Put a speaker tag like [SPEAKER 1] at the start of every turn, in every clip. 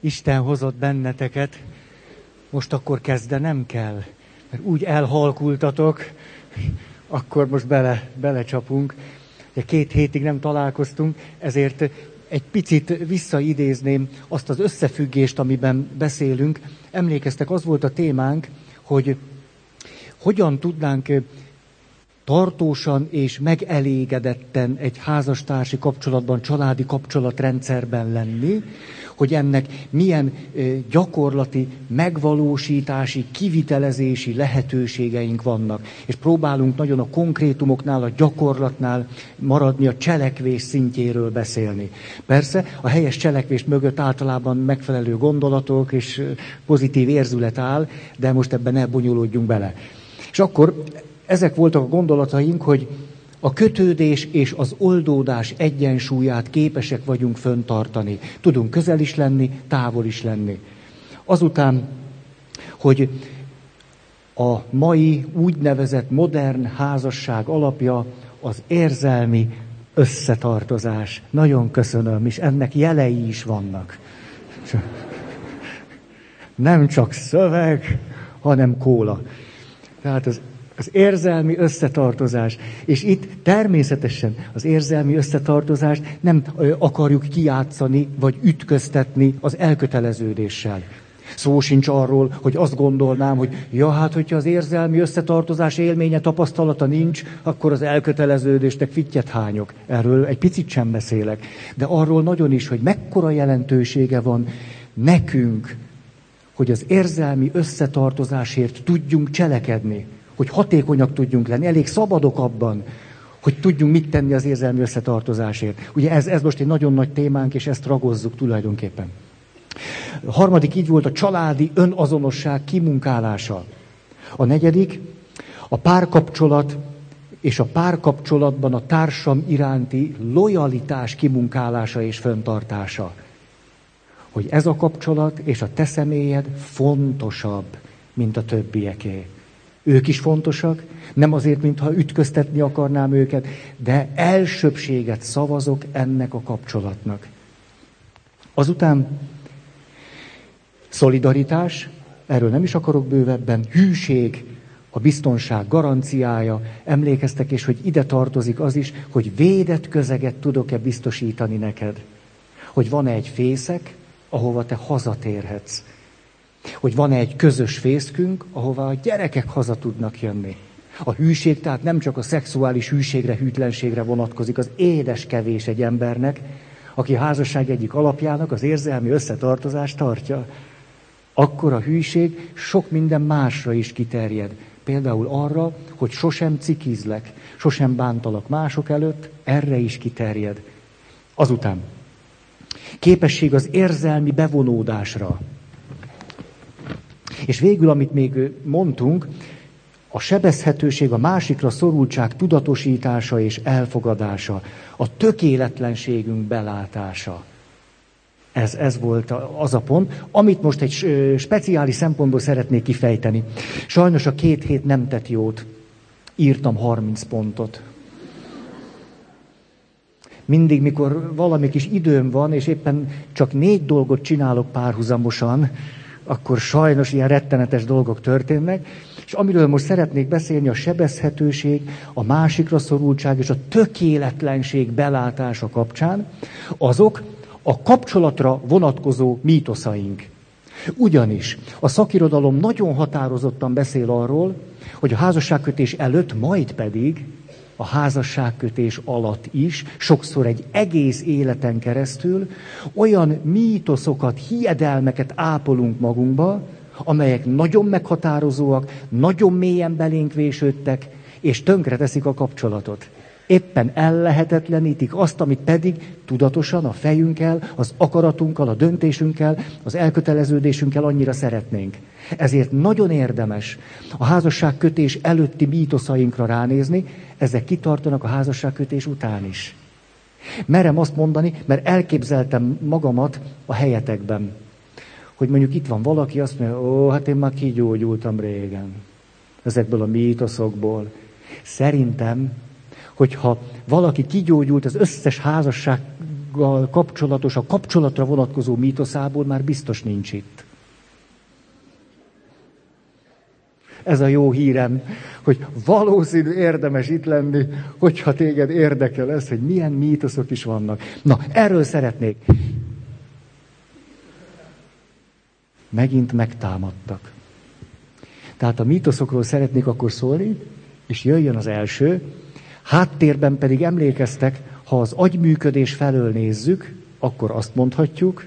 [SPEAKER 1] Isten hozott benneteket, most akkor kezdenem kell, mert úgy elhalkultatok, akkor most bele, belecsapunk. Két hétig nem találkoztunk, ezért egy picit visszaidézném azt az összefüggést, amiben beszélünk. Emlékeztek, az volt a témánk, hogy hogyan tudnánk tartósan és megelégedetten egy házastársi kapcsolatban, családi kapcsolatrendszerben lenni, hogy ennek milyen gyakorlati, megvalósítási, kivitelezési lehetőségeink vannak. És próbálunk nagyon a konkrétumoknál, a gyakorlatnál maradni, a cselekvés szintjéről beszélni. Persze a helyes cselekvés mögött általában megfelelő gondolatok és pozitív érzület áll, de most ebben ne bonyolódjunk bele. És akkor ezek voltak a gondolataink, hogy a kötődés és az oldódás egyensúlyát képesek vagyunk föntartani. Tudunk közel is lenni, távol is lenni. Azután, hogy a mai úgynevezett modern házasság alapja az érzelmi összetartozás. Nagyon köszönöm, és ennek jelei is vannak. Nem csak szöveg, hanem kóla. Tehát az az érzelmi összetartozás. És itt természetesen az érzelmi összetartozást nem akarjuk kiátszani, vagy ütköztetni az elköteleződéssel. Szó sincs arról, hogy azt gondolnám, hogy ja, hát, hogyha az érzelmi összetartozás élménye, tapasztalata nincs, akkor az elköteleződésnek fittyet hányok. Erről egy picit sem beszélek. De arról nagyon is, hogy mekkora jelentősége van nekünk, hogy az érzelmi összetartozásért tudjunk cselekedni hogy hatékonyak tudjunk lenni, elég szabadok abban, hogy tudjunk mit tenni az érzelmi összetartozásért. Ugye ez, ez most egy nagyon nagy témánk, és ezt ragozzuk tulajdonképpen. A harmadik így volt a családi önazonosság kimunkálása. A negyedik a párkapcsolat és a párkapcsolatban a társam iránti lojalitás kimunkálása és föntartása. Hogy ez a kapcsolat és a te személyed fontosabb, mint a többieké. Ők is fontosak, nem azért, mintha ütköztetni akarnám őket, de elsőbséget szavazok ennek a kapcsolatnak. Azután szolidaritás, erről nem is akarok bővebben, hűség, a biztonság garanciája, emlékeztek, és hogy ide tartozik az is, hogy védett közeget tudok-e biztosítani neked. Hogy van-e egy fészek, ahova te hazatérhetsz. Hogy van-e egy közös fészkünk, ahová a gyerekek haza tudnak jönni. A hűség tehát nem csak a szexuális hűségre, hűtlenségre vonatkozik, az édes kevés egy embernek, aki a házasság egyik alapjának az érzelmi összetartozást tartja. Akkor a hűség sok minden másra is kiterjed. Például arra, hogy sosem cikizlek, sosem bántalak mások előtt, erre is kiterjed. Azután képesség az érzelmi bevonódásra. És végül, amit még mondtunk, a sebezhetőség, a másikra szorultság tudatosítása és elfogadása, a tökéletlenségünk belátása. Ez, ez volt az a pont, amit most egy speciális szempontból szeretnék kifejteni. Sajnos a két hét nem tett jót. Írtam 30 pontot. Mindig, mikor valami kis időm van, és éppen csak négy dolgot csinálok párhuzamosan, akkor sajnos ilyen rettenetes dolgok történnek. És amiről most szeretnék beszélni, a sebezhetőség, a másikra szorultság és a tökéletlenség belátása kapcsán, azok a kapcsolatra vonatkozó mítoszaink. Ugyanis a szakirodalom nagyon határozottan beszél arról, hogy a házasságkötés előtt, majd pedig a házasságkötés alatt is, sokszor egy egész életen keresztül olyan mítoszokat, hiedelmeket ápolunk magunkba, amelyek nagyon meghatározóak, nagyon mélyen belénk vésődtek, és tönkreteszik a kapcsolatot. Éppen ellehetetlenítik azt, amit pedig tudatosan a fejünkkel, az akaratunkkal, a döntésünkkel, az elköteleződésünkkel annyira szeretnénk. Ezért nagyon érdemes a házasságkötés előtti mítoszainkra ránézni, ezek kitartanak a házasságkötés után is. Merem azt mondani, mert elképzeltem magamat a helyetekben. Hogy mondjuk itt van valaki, azt mondja, ó, hát én már kigyógyultam régen. Ezekből a mítoszokból. Szerintem, hogyha valaki kigyógyult az összes házasság kapcsolatos, a kapcsolatra vonatkozó mítoszából már biztos nincs itt. Ez a jó hírem, hogy valószínű érdemes itt lenni, hogyha téged érdekel ez, hogy milyen mítoszok is vannak. Na, erről szeretnék. Megint megtámadtak. Tehát a mítoszokról szeretnék akkor szólni, és jöjjön az első. Háttérben pedig emlékeztek, ha az agyműködés felől nézzük, akkor azt mondhatjuk,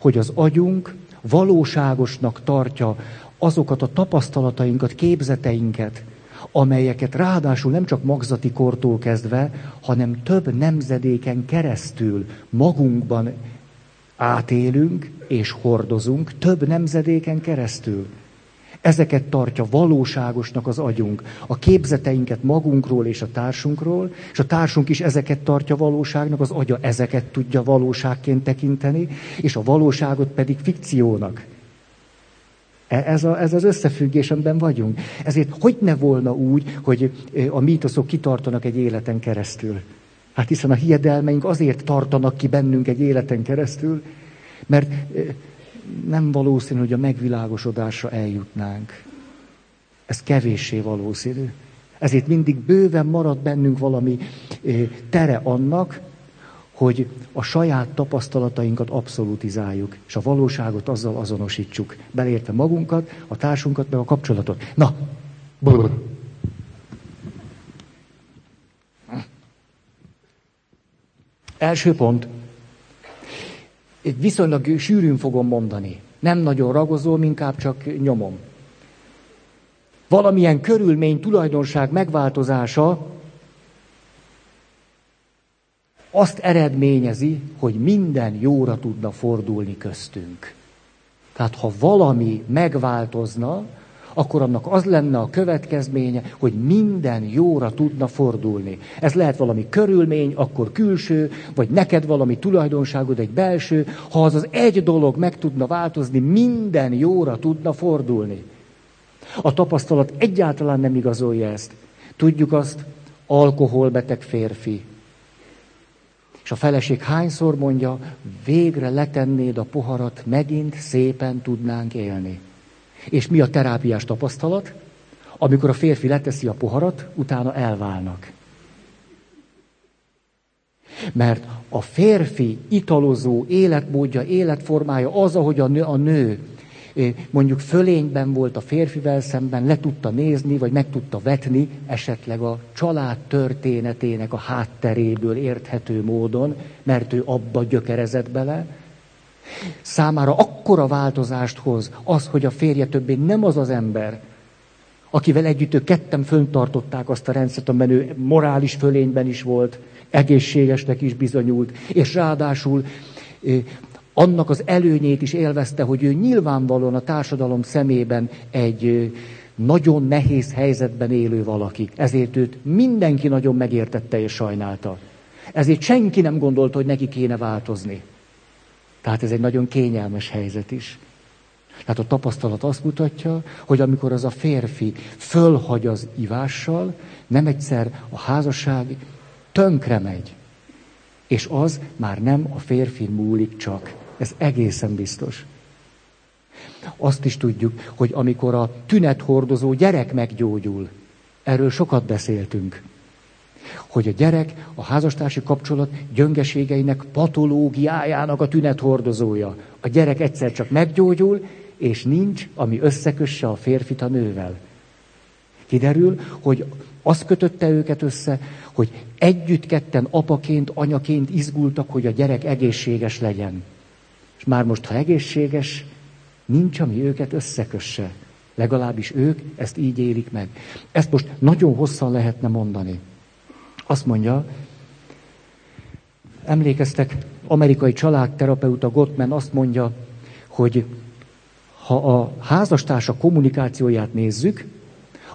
[SPEAKER 1] hogy az agyunk valóságosnak tartja azokat a tapasztalatainkat, képzeteinket, amelyeket ráadásul nem csak magzati kortól kezdve, hanem több nemzedéken keresztül magunkban átélünk és hordozunk, több nemzedéken keresztül. Ezeket tartja valóságosnak az agyunk. A képzeteinket magunkról és a társunkról, és a társunk is ezeket tartja valóságnak, az agya ezeket tudja valóságként tekinteni, és a valóságot pedig fikciónak. E, ez, a, ez az összefüggés, amiben vagyunk. Ezért hogy ne volna úgy, hogy a mítoszok kitartanak egy életen keresztül? Hát hiszen a hiedelmeink azért tartanak ki bennünk egy életen keresztül, mert nem valószínű, hogy a megvilágosodásra eljutnánk. Ez kevéssé valószínű. Ezért mindig bőven marad bennünk valami tere annak, hogy a saját tapasztalatainkat abszolutizáljuk, és a valóságot azzal azonosítsuk, belértve magunkat, a társunkat, meg a kapcsolatot. Na, brr. Első pont. Viszonylag sűrűn fogom mondani. Nem nagyon ragozom, inkább csak nyomom. Valamilyen körülmény, tulajdonság megváltozása azt eredményezi, hogy minden jóra tudna fordulni köztünk. Tehát ha valami megváltozna, akkor annak az lenne a következménye, hogy minden jóra tudna fordulni. Ez lehet valami körülmény, akkor külső, vagy neked valami tulajdonságod, egy belső. Ha az az egy dolog meg tudna változni, minden jóra tudna fordulni. A tapasztalat egyáltalán nem igazolja ezt. Tudjuk azt, alkoholbeteg férfi, és a feleség hányszor mondja, végre letennéd a poharat, megint szépen tudnánk élni. És mi a terápiás tapasztalat? Amikor a férfi leteszi a poharat, utána elválnak. Mert a férfi italozó életmódja, életformája az, ahogy a nő, a nő mondjuk fölényben volt a férfivel szemben, le tudta nézni, vagy meg tudta vetni esetleg a család történetének a hátteréből érthető módon, mert ő abba gyökerezett bele, Számára akkora változást hoz az, hogy a férje többé nem az az ember, akivel együtt ők ketten föntartották azt a rendszert, amiben ő morális fölényben is volt, egészségesnek is bizonyult, és ráadásul annak az előnyét is élvezte, hogy ő nyilvánvalóan a társadalom szemében egy nagyon nehéz helyzetben élő valaki. Ezért őt mindenki nagyon megértette és sajnálta. Ezért senki nem gondolta, hogy neki kéne változni. Tehát ez egy nagyon kényelmes helyzet is. Tehát a tapasztalat azt mutatja, hogy amikor az a férfi fölhagy az ivással, nem egyszer a házasság tönkre megy. És az már nem a férfi múlik csak. Ez egészen biztos. Azt is tudjuk, hogy amikor a tünethordozó gyerek meggyógyul, erről sokat beszéltünk, hogy a gyerek a házastársi kapcsolat gyöngeségeinek patológiájának a tünethordozója. A gyerek egyszer csak meggyógyul, és nincs, ami összekösse a férfit a nővel. Kiderül, hogy az kötötte őket össze, hogy együtt ketten apaként, anyaként izgultak, hogy a gyerek egészséges legyen. És már most, ha egészséges, nincs, ami őket összekösse. Legalábbis ők ezt így élik meg. Ezt most nagyon hosszan lehetne mondani. Azt mondja, emlékeztek, amerikai családterapeuta Gottman azt mondja, hogy ha a házastársa kommunikációját nézzük,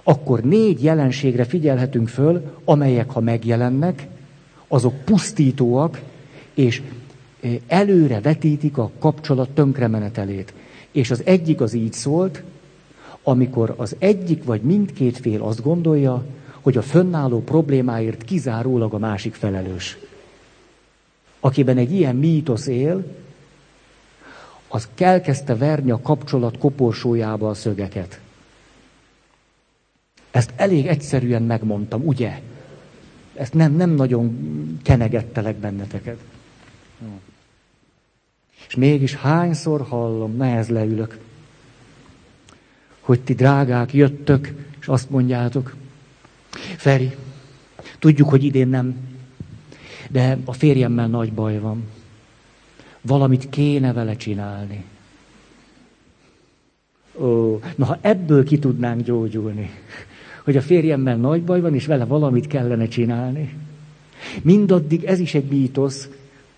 [SPEAKER 1] akkor négy jelenségre figyelhetünk föl, amelyek, ha megjelennek, azok pusztítóak, és eh, előre vetítik a kapcsolat tönkremenetelét. És az egyik az így szólt, amikor az egyik vagy mindkét fél azt gondolja, hogy a fönnálló problémáért kizárólag a másik felelős. akiben egy ilyen mítosz él, az elkezdte verni a kapcsolat koporsójába a szögeket. Ezt elég egyszerűen megmondtam, ugye? Ezt nem, nem nagyon kenegettelek benneteket. És mégis hányszor hallom, nehez leülök, hogy ti drágák jöttök, és azt mondjátok, Feri, tudjuk, hogy idén nem, de a férjemmel nagy baj van. Valamit kéne vele csinálni. Ó, na ha ebből ki tudnánk gyógyulni, hogy a férjemmel nagy baj van, és vele valamit kellene csinálni. Mindaddig ez is egy mítosz,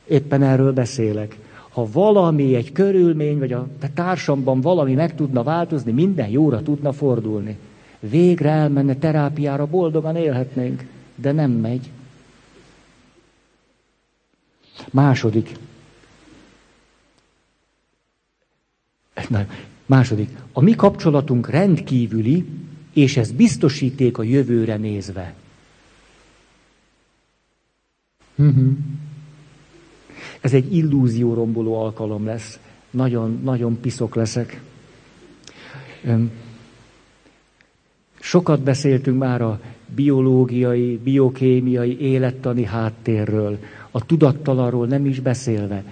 [SPEAKER 1] éppen erről beszélek. Ha valami, egy körülmény, vagy a társamban valami meg tudna változni, minden jóra tudna fordulni. Végre elmenne terápiára, boldogan élhetnénk, de nem megy. Második. Na, második. A mi kapcsolatunk rendkívüli, és ez biztosíték a jövőre nézve. Uh-huh. Ez egy illúzióromboló alkalom lesz. Nagyon, nagyon piszok leszek. Sokat beszéltünk már a biológiai, biokémiai, élettani háttérről, a tudattalarról nem is beszélve.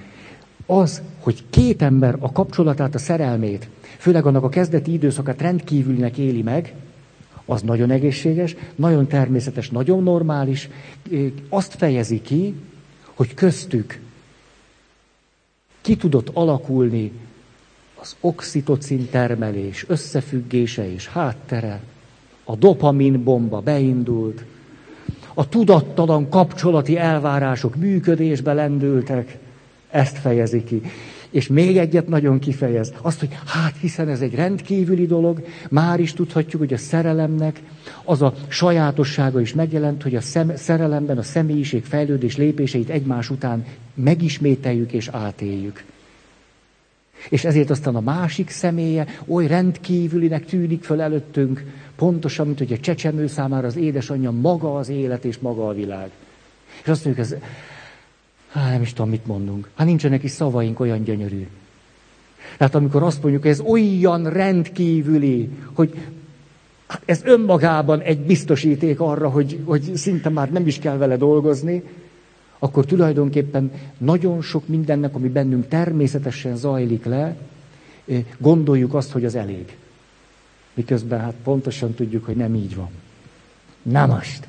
[SPEAKER 1] Az, hogy két ember a kapcsolatát, a szerelmét, főleg annak a kezdeti időszakát rendkívülnek éli meg, az nagyon egészséges, nagyon természetes, nagyon normális. Azt fejezi ki, hogy köztük ki tudott alakulni az oxitocin termelés összefüggése és háttere, a dopamin bomba beindult, a tudattalan kapcsolati elvárások működésbe lendültek, ezt fejezi ki. És még egyet nagyon kifejez. Azt, hogy hát hiszen ez egy rendkívüli dolog, már is tudhatjuk, hogy a szerelemnek az a sajátossága is megjelent, hogy a szem, szerelemben a személyiség fejlődés lépéseit egymás után megismételjük és átéljük. És ezért aztán a másik személye oly rendkívülinek tűnik föl előttünk, pontosan, mint hogy a csecsemő számára az édesanyja maga az élet és maga a világ. És azt mondjuk, ez, hát nem is tudom, mit mondunk. Hát nincsenek is szavaink olyan gyönyörű. Tehát amikor azt mondjuk, ez olyan rendkívüli, hogy hát ez önmagában egy biztosíték arra, hogy, hogy szinte már nem is kell vele dolgozni, akkor tulajdonképpen nagyon sok mindennek, ami bennünk természetesen zajlik le, gondoljuk azt, hogy az elég. Miközben hát pontosan tudjuk, hogy nem így van. Na most.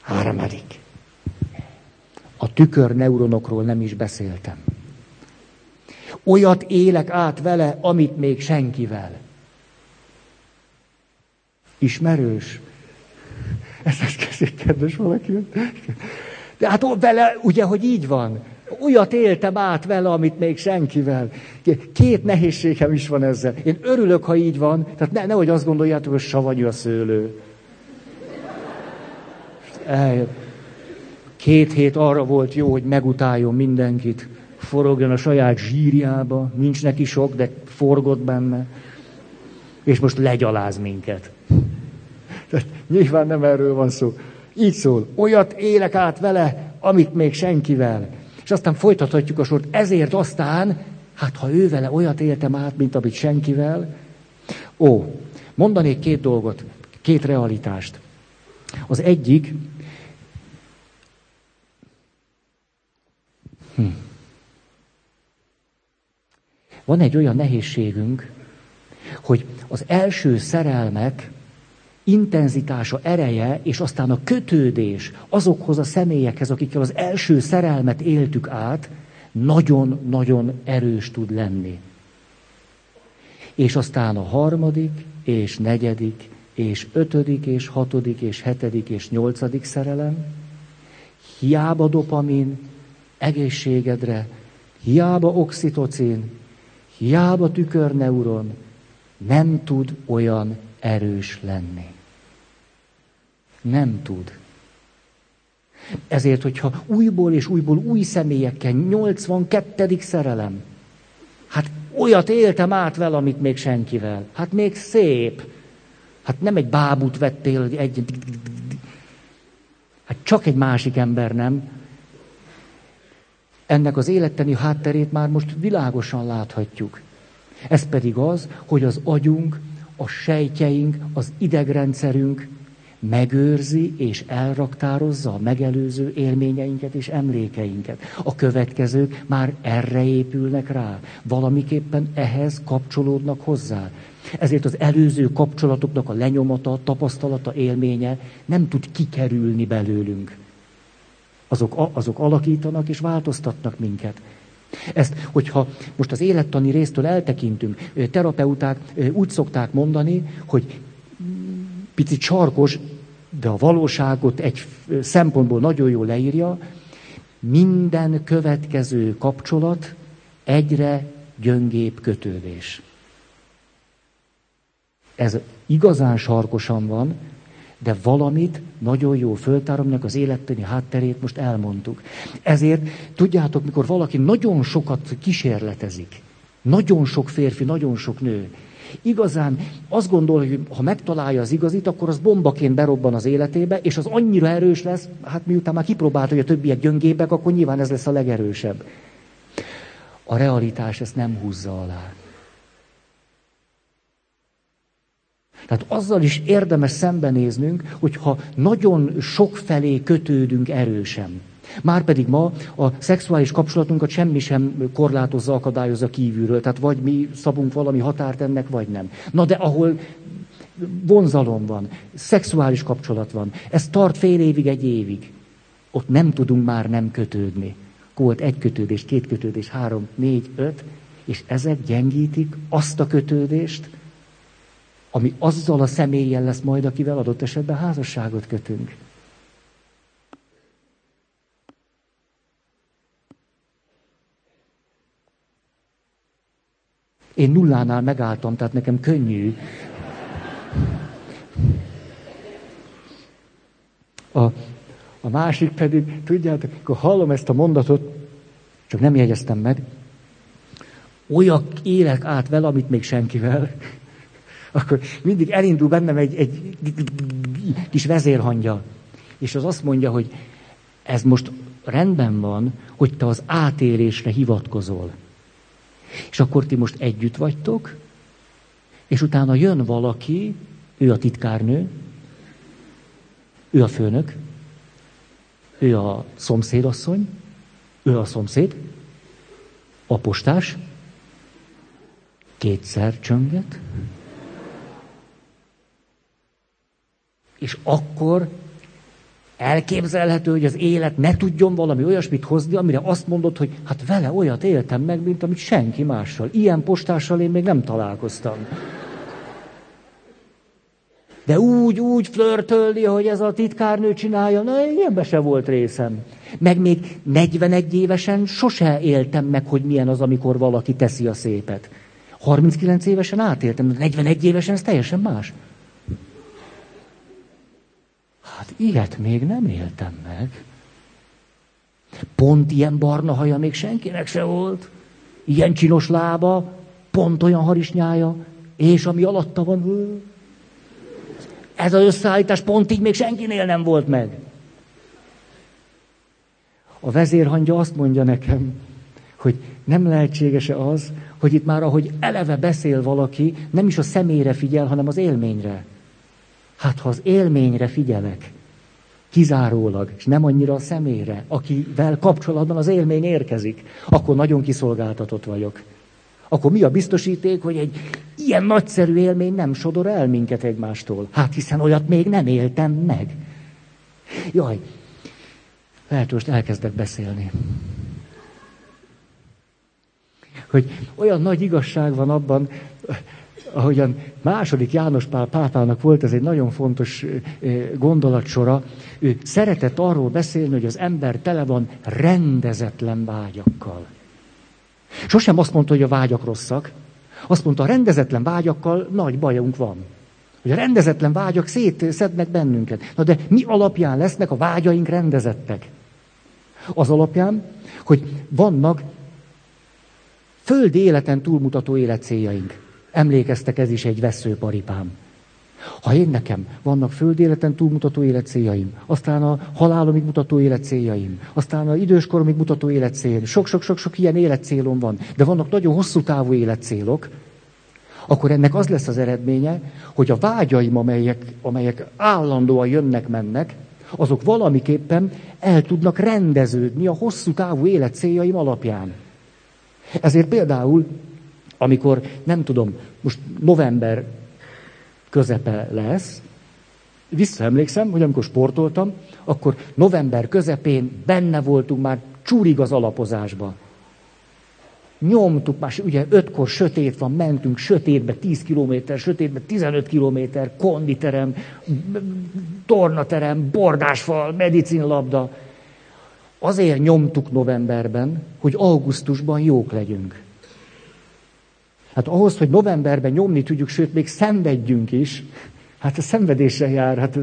[SPEAKER 1] Harmadik. A tükör neuronokról nem is beszéltem. Olyat élek át vele, amit még senkivel. Ismerős? Ezt, ezt kezdjék, kedves valaki. De hát vele ugye, hogy így van. Olyat éltem át vele, amit még senkivel. Két nehézségem is van ezzel. Én örülök, ha így van. Tehát ne, nehogy azt gondoljátok, hogy savanyú a szőlő. Két hét arra volt jó, hogy megutáljon mindenkit. Forogjon a saját zsírjába. Nincs neki sok, de forgott benne. És most legyaláz minket. Tehát nyilván nem erről van szó. Így szól, olyat élek át vele, amit még senkivel. És aztán folytathatjuk a sort. Ezért aztán, hát ha ő vele olyat éltem át, mint amit senkivel. Ó, mondanék két dolgot, két realitást. Az egyik, hm. van egy olyan nehézségünk, hogy az első szerelmek intenzitása, ereje, és aztán a kötődés azokhoz a személyekhez, akikkel az első szerelmet éltük át, nagyon-nagyon erős tud lenni. És aztán a harmadik, és negyedik, és ötödik, és hatodik, és hetedik, és nyolcadik szerelem, hiába dopamin, egészségedre, hiába oxitocin, hiába tükörneuron, nem tud olyan erős lenni. Nem tud. Ezért, hogyha újból és újból új személyekkel, 82. szerelem, hát olyat éltem át vele, amit még senkivel. Hát még szép. Hát nem egy bábút vettél, egy... Hát csak egy másik ember nem. Ennek az életteni hátterét már most világosan láthatjuk. Ez pedig az, hogy az agyunk, a sejtjeink, az idegrendszerünk megőrzi és elraktározza a megelőző élményeinket és emlékeinket. A következők már erre épülnek rá, valamiképpen ehhez kapcsolódnak hozzá. Ezért az előző kapcsolatoknak a lenyomata, tapasztalata, élménye nem tud kikerülni belőlünk. Azok, azok alakítanak és változtatnak minket. Ezt, hogyha most az élettani résztől eltekintünk, terapeuták úgy szokták mondani, hogy picit sarkos, de a valóságot egy szempontból nagyon jól leírja, minden következő kapcsolat egyre gyöngébb kötődés. Ez igazán sarkosan van, de valamit nagyon jó föltáromnak az élettani hátterét most elmondtuk. Ezért tudjátok, mikor valaki nagyon sokat kísérletezik, nagyon sok férfi, nagyon sok nő, igazán azt gondolja, hogy ha megtalálja az igazit, akkor az bombaként berobban az életébe, és az annyira erős lesz, hát miután már kipróbált, hogy a többiek gyöngébbek, akkor nyilván ez lesz a legerősebb. A realitás ezt nem húzza alá. Tehát azzal is érdemes szembenéznünk, hogyha nagyon sok felé kötődünk erősen. Márpedig ma a szexuális kapcsolatunkat semmi sem korlátozza, akadályozza kívülről. Tehát vagy mi szabunk valami határt ennek, vagy nem. Na de ahol vonzalom van, szexuális kapcsolat van, ez tart fél évig, egy évig, ott nem tudunk már nem kötődni. Volt egy kötődés, két kötődés, három, négy, öt, és ezek gyengítik azt a kötődést, ami azzal a személlyel lesz majd, akivel adott esetben házasságot kötünk. Én nullánál megálltam, tehát nekem könnyű. A, a másik pedig, tudjátok, akkor hallom ezt a mondatot, csak nem jegyeztem meg, olyan élek át vele, amit még senkivel, akkor mindig elindul bennem egy, egy kis vezérhangja. És az azt mondja, hogy ez most rendben van, hogy te az átélésre hivatkozol. És akkor ti most együtt vagytok, és utána jön valaki, ő a titkárnő, ő a főnök, ő a szomszédasszony, ő a szomszéd, a postás, kétszer csönget, és akkor elképzelhető, hogy az élet ne tudjon valami olyasmit hozni, amire azt mondod, hogy hát vele olyat éltem meg, mint amit senki mással. Ilyen postással én még nem találkoztam. De úgy, úgy flörtölni, hogy ez a titkárnő csinálja, na ilyenbe se volt részem. Meg még 41 évesen sose éltem meg, hogy milyen az, amikor valaki teszi a szépet. 39 évesen átéltem, de 41 évesen ez teljesen más. Hát ilyet még nem éltem meg. Pont ilyen barna haja még senkinek se volt. Ilyen csinos lába, pont olyan harisnyája, és ami alatta van, ez az összeállítás pont így még senkinél nem volt meg. A vezérhangja azt mondja nekem, hogy nem lehetséges-e az, hogy itt már ahogy eleve beszél valaki, nem is a személyre figyel, hanem az élményre. Hát ha az élményre figyelek, kizárólag, és nem annyira a személyre, akivel kapcsolatban az élmény érkezik, akkor nagyon kiszolgáltatott vagyok. Akkor mi a biztosíték, hogy egy ilyen nagyszerű élmény nem sodor el minket egymástól? Hát hiszen olyat még nem éltem meg. Jaj, lehet, most elkezdek beszélni. Hogy olyan nagy igazság van abban, ahogyan második János Pál pápának volt ez egy nagyon fontos gondolatsora, ő szeretett arról beszélni, hogy az ember tele van rendezetlen vágyakkal. Sosem azt mondta, hogy a vágyak rosszak. Azt mondta, a rendezetlen vágyakkal nagy bajunk van. Hogy a rendezetlen vágyak szétszednek bennünket. Na de mi alapján lesznek a vágyaink rendezettek? Az alapján, hogy vannak földi életen túlmutató életcéljaink. Emlékeztek, ez is egy veszőparipám. Ha én nekem vannak földéleten túlmutató életcéljaim, aztán a halálomig mutató életcéljaim, aztán a időskoromig mutató életcél, sok-sok-sok-sok ilyen életcélom van, de vannak nagyon hosszú távú életcélok, akkor ennek az lesz az eredménye, hogy a vágyaim, amelyek, amelyek állandóan jönnek-mennek, azok valamiképpen el tudnak rendeződni a hosszú távú életcéljaim alapján. Ezért például, amikor, nem tudom, most november közepe lesz, visszaemlékszem, hogy amikor sportoltam, akkor november közepén benne voltunk már csúrig az alapozásba. Nyomtuk már, ugye ötkor sötét van, mentünk sötétbe, 10 kilométer, sötétbe, 15 kilométer, konditerem, tornaterem, bordásfal, medicinlabda. Azért nyomtuk novemberben, hogy augusztusban jók legyünk. Hát ahhoz, hogy novemberben nyomni tudjuk, sőt, még szenvedjünk is, hát a szenvedésre jár. Hát,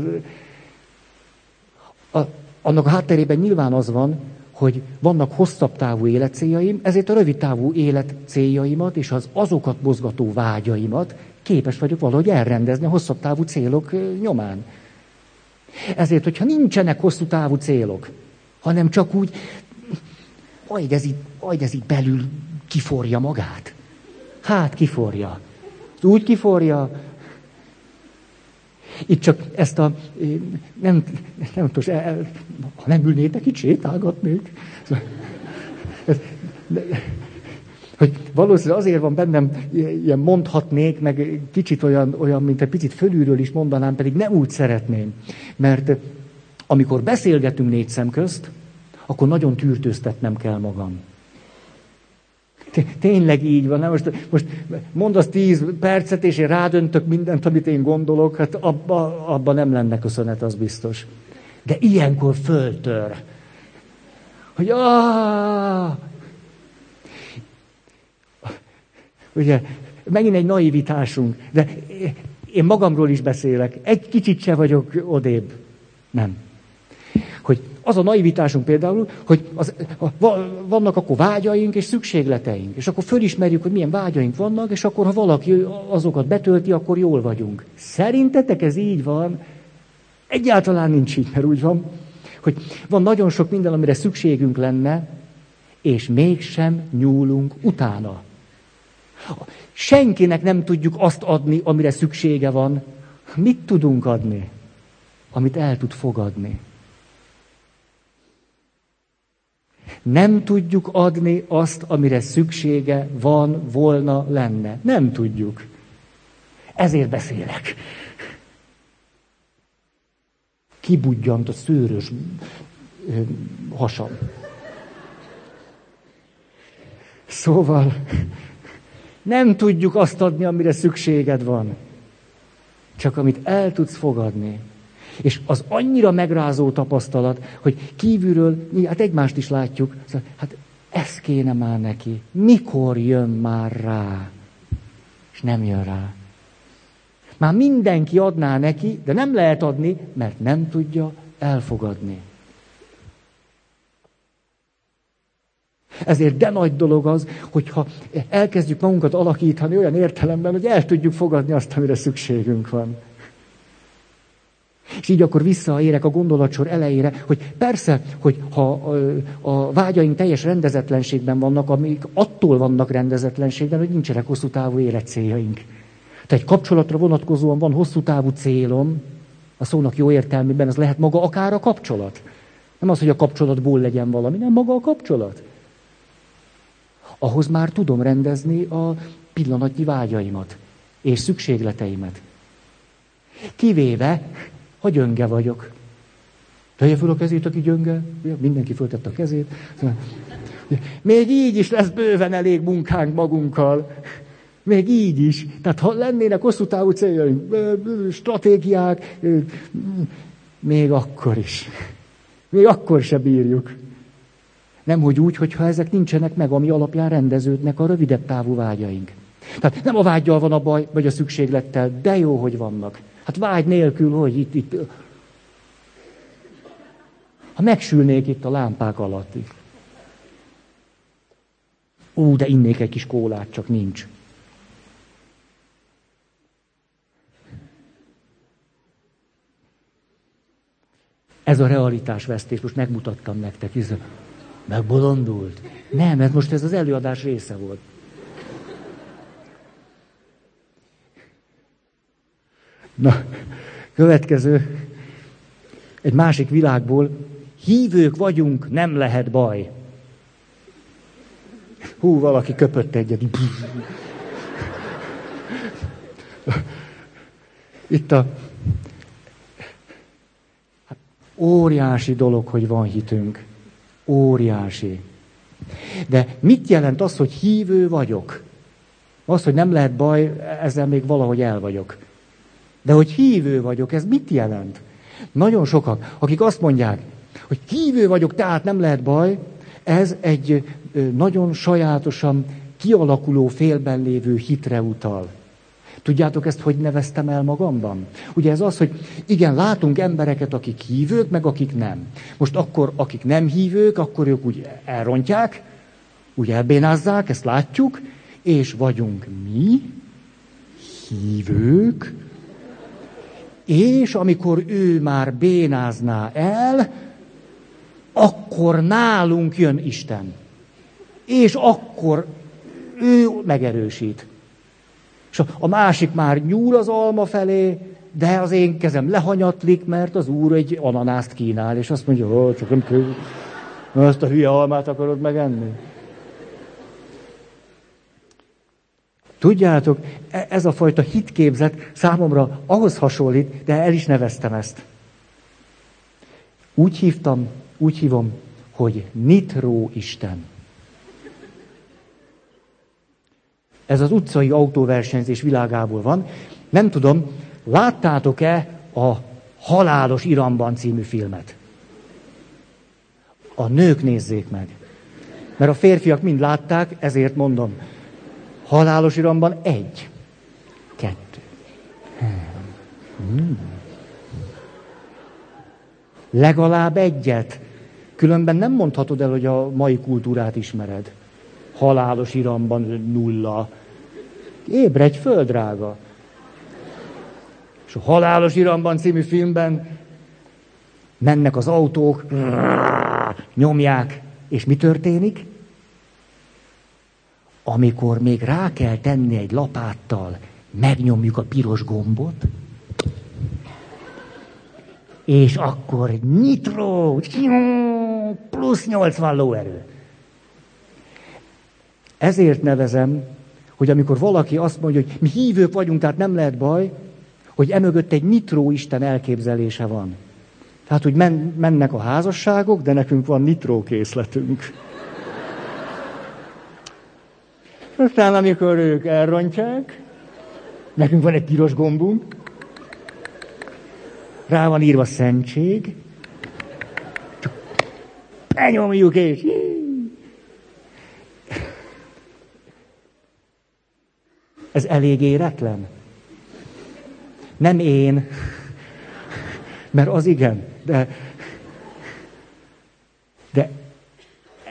[SPEAKER 1] a, annak a hátterében nyilván az van, hogy vannak hosszabb távú életcéljaim, ezért a rövid távú életcéljaimat és az azokat mozgató vágyaimat képes vagyok valahogy elrendezni a hosszabb távú célok nyomán. Ezért, hogyha nincsenek hosszú távú célok, hanem csak úgy, majd ez így, majd ez így belül kiforja magát. Hát kiforja. Úgy kiforja. Itt csak ezt a, nem, nem tudom, ha nem ülnétek itt, sétálgatnék. Hogy valószínűleg azért van bennem, ilyen mondhatnék, meg kicsit olyan, olyan, mint egy picit fölülről is mondanám, pedig nem úgy szeretném. Mert amikor beszélgetünk négy szem közt, akkor nagyon tűrtőztetnem kell magam. Tényleg így van. Nem? Most, most mondasz tíz percet, és én rádöntök mindent, amit én gondolok, hát abba, abba nem lenne köszönet, az biztos. De ilyenkor föltör. Hogy ah! Ugye, megint egy naivitásunk, de én magamról is beszélek. Egy kicsit se vagyok odébb. Nem. Hogy az a naivitásunk például, hogy az, vannak akkor vágyaink és szükségleteink, és akkor fölismerjük, hogy milyen vágyaink vannak, és akkor ha valaki azokat betölti, akkor jól vagyunk. Szerintetek ez így van? Egyáltalán nincs így, mert úgy van, hogy van nagyon sok minden, amire szükségünk lenne, és mégsem nyúlunk utána. Senkinek nem tudjuk azt adni, amire szüksége van. Mit tudunk adni? Amit el tud fogadni. Nem tudjuk adni azt, amire szüksége van, volna, lenne. Nem tudjuk. Ezért beszélek. Kibudjant a szőrös hasam. Szóval nem tudjuk azt adni, amire szükséged van. Csak amit el tudsz fogadni. És az annyira megrázó tapasztalat, hogy kívülről, hát egymást is látjuk, szóval, hát ez kéne már neki. Mikor jön már rá? És nem jön rá. Már mindenki adná neki, de nem lehet adni, mert nem tudja elfogadni. Ezért de nagy dolog az, hogyha elkezdjük magunkat alakítani olyan értelemben, hogy el tudjuk fogadni azt, amire szükségünk van. És így akkor visszaérek a gondolatsor elejére, hogy persze, hogy ha a vágyaink teljes rendezetlenségben vannak, amik attól vannak rendezetlenségben, hogy nincsenek hosszú távú életcéljaink. Tehát egy kapcsolatra vonatkozóan van hosszú távú célom, a szónak jó értelmében, az lehet maga akár a kapcsolat. Nem az, hogy a kapcsolatból legyen valami, nem maga a kapcsolat. Ahhoz már tudom rendezni a pillanatnyi vágyaimat és szükségleteimet. Kivéve, ha gyönge vagyok. Tegye fel a kezét, aki gyönge. Mindenki föltette a kezét. Még így is lesz bőven elég munkánk magunkkal. Még így is. Tehát ha lennének hosszú távú céljaink, stratégiák, még akkor is. Még akkor se bírjuk. Nem, hogy úgy, hogyha ezek nincsenek meg, ami alapján rendeződnek a rövidebb távú vágyaink. Tehát nem a vágyjal van a baj, vagy a szükséglettel, de jó, hogy vannak. Hát vágy nélkül, hogy itt, itt. Ha megsülnék itt a lámpák alatt. Ú, de innék egy kis kólát, csak nincs. Ez a realitás realitásvesztés, most megmutattam nektek, hisz megbolondult. Nem, mert most ez az előadás része volt. Na, következő, egy másik világból, hívők vagyunk, nem lehet baj. Hú, valaki köpött egyet. Itt a hát, óriási dolog, hogy van hitünk. Óriási. De mit jelent az, hogy hívő vagyok? Az, hogy nem lehet baj, ezzel még valahogy el vagyok. De hogy hívő vagyok, ez mit jelent? Nagyon sokak, akik azt mondják, hogy hívő vagyok, tehát nem lehet baj, ez egy nagyon sajátosan kialakuló félben lévő hitre utal. Tudjátok ezt, hogy neveztem el magamban? Ugye ez az, hogy igen, látunk embereket, akik hívők, meg akik nem. Most akkor, akik nem hívők, akkor ők úgy elrontják, úgy elbénázzák, ezt látjuk, és vagyunk mi, hívők, és amikor ő már bénázná el, akkor nálunk jön Isten. És akkor ő megerősít. És a másik már nyúl az alma felé, de az én kezem lehanyatlik, mert az úr egy ananászt kínál, és azt mondja, hogy csak nem kell, azt a hülye almát akarod megenni. Tudjátok, e- ez a fajta hitképzet számomra ahhoz hasonlít, de el is neveztem ezt. Úgy hívtam, úgy hívom, hogy Nitró Isten. Ez az utcai autóversenyzés világából van. Nem tudom, láttátok-e a Halálos Iramban című filmet? A nők nézzék meg. Mert a férfiak mind látták, ezért mondom. Halálos iramban egy, kettő. Hmm. Legalább egyet. Különben nem mondhatod el, hogy a mai kultúrát ismered. Halálos iramban nulla. Ébredj föl, drága. És a Halálos iramban című filmben mennek az autók, nyomják, és mi történik? Amikor még rá kell tenni egy lapáttal, megnyomjuk a piros gombot, és akkor nitro, plusz 80 lóerő. Ezért nevezem, hogy amikor valaki azt mondja, hogy mi hívők vagyunk, tehát nem lehet baj, hogy emögött egy nitró Isten elképzelése van. Tehát, hogy men- mennek a házasságok, de nekünk van nitró készletünk. Aztán, amikor ők elrontják, nekünk van egy piros gombunk, rá van írva szentség, csak benyomjuk és... Ez elég éretlen. Nem én, mert az igen, de, de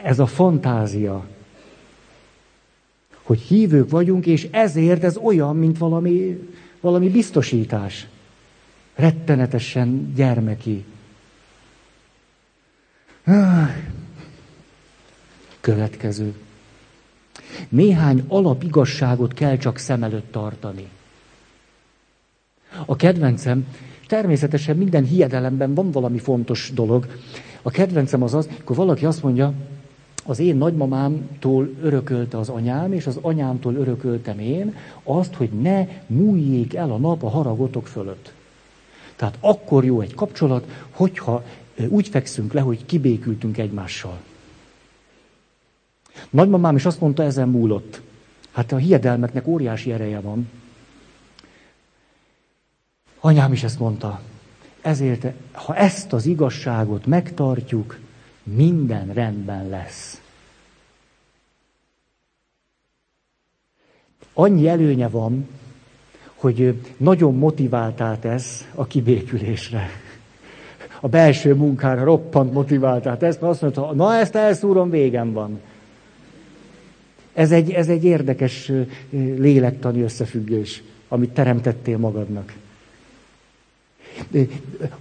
[SPEAKER 1] ez a fantázia, hogy hívők vagyunk, és ezért ez olyan, mint valami, valami biztosítás. Rettenetesen gyermeki. Következő. Néhány alapigasságot kell csak szem előtt tartani. A kedvencem, természetesen minden hiedelemben van valami fontos dolog. A kedvencem az az, akkor valaki azt mondja, az én nagymamámtól örökölte az anyám, és az anyámtól örököltem én azt, hogy ne múljék el a nap a haragotok fölött. Tehát akkor jó egy kapcsolat, hogyha úgy fekszünk le, hogy kibékültünk egymással. Nagymamám is azt mondta, ezen múlott. Hát a hiedelmeknek óriási ereje van. Anyám is ezt mondta. Ezért, ha ezt az igazságot megtartjuk, minden rendben lesz. Annyi előnye van, hogy nagyon motiváltá tesz a kibékülésre. A belső munkára roppant motiváltá tesz, mert azt mondta, na ezt elszúrom, végem van. Ez egy, ez egy érdekes lélektani összefüggés, amit teremtettél magadnak.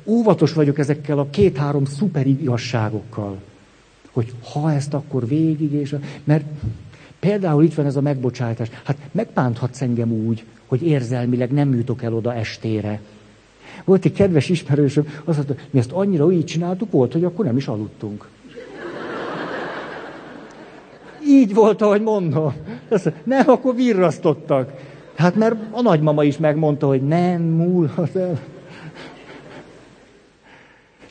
[SPEAKER 1] Óvatos vagyok ezekkel a két-három szuper igazságokkal, hogy ha ezt akkor végig, és mert például itt van ez a megbocsátás. Hát megbánthatsz engem úgy, hogy érzelmileg nem jutok el oda estére. Volt egy kedves ismerősöm, azt mondta, mi ezt annyira így csináltuk, volt, hogy akkor nem is aludtunk. Így volt, ahogy mondom. Azt mondta, nem, akkor virrasztottak. Hát mert a nagymama is megmondta, hogy nem múlhat el.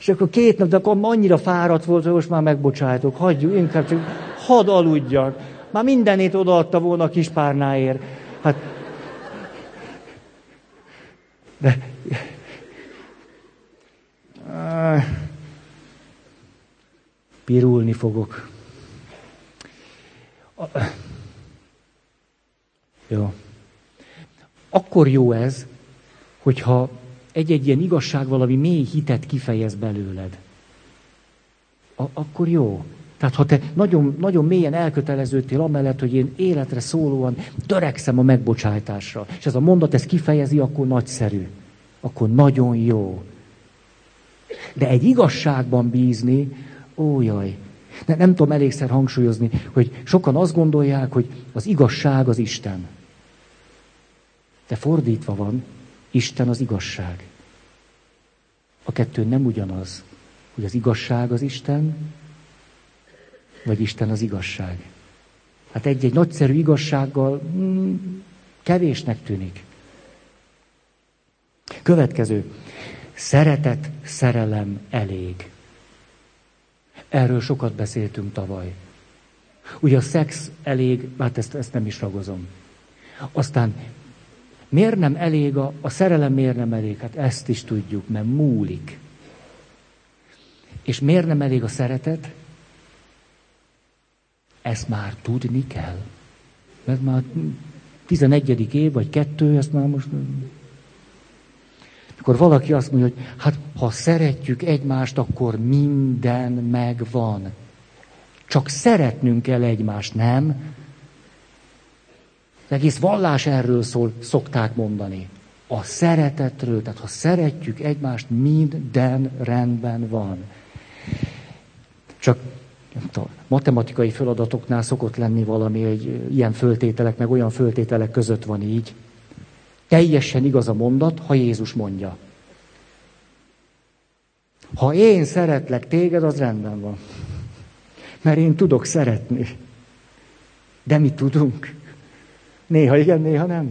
[SPEAKER 1] És akkor két nap, de akkor annyira fáradt volt, hogy most már megbocsájtok, hagyjuk, inkább csak hadd aludjak. Már mindenét odaadta volna a kispárnáért. Hát, de... Pirulni fogok. Jó. Akkor jó ez, hogyha egy-egy ilyen igazság valami mély hitet kifejez belőled. A- akkor jó. Tehát ha te nagyon, nagyon mélyen elköteleződtél amellett, hogy én életre szólóan törekszem a megbocsájtásra, és ez a mondat ezt kifejezi, akkor nagyszerű. Akkor nagyon jó. De egy igazságban bízni, ó jaj, ne, nem tudom elégszer hangsúlyozni, hogy sokan azt gondolják, hogy az igazság az Isten. De fordítva van, Isten az igazság. A kettő nem ugyanaz, hogy az igazság az Isten, vagy Isten az igazság. Hát egy-egy nagyszerű igazsággal mm, kevésnek tűnik. Következő. Szeretet, szerelem elég. Erről sokat beszéltünk tavaly. Ugye a szex elég, hát ezt, ezt nem is ragozom. Aztán miért nem elég a, a szerelem, miért nem elég? Hát ezt is tudjuk, mert múlik. És miért nem elég a szeretet? Ezt már tudni kell. Mert már 11. év, vagy kettő, ezt már most... Akkor valaki azt mondja, hogy hát ha szeretjük egymást, akkor minden megvan. Csak szeretnünk kell egymást, nem? Az egész vallás erről szól, szokták mondani. A szeretetről, tehát ha szeretjük egymást, minden rendben van. Csak tudom, matematikai feladatoknál szokott lenni valami, hogy ilyen föltételek, meg olyan föltételek között van így. Teljesen igaz a mondat, ha Jézus mondja. Ha én szeretlek téged, az rendben van. Mert én tudok szeretni. De mi tudunk? Néha igen, néha nem.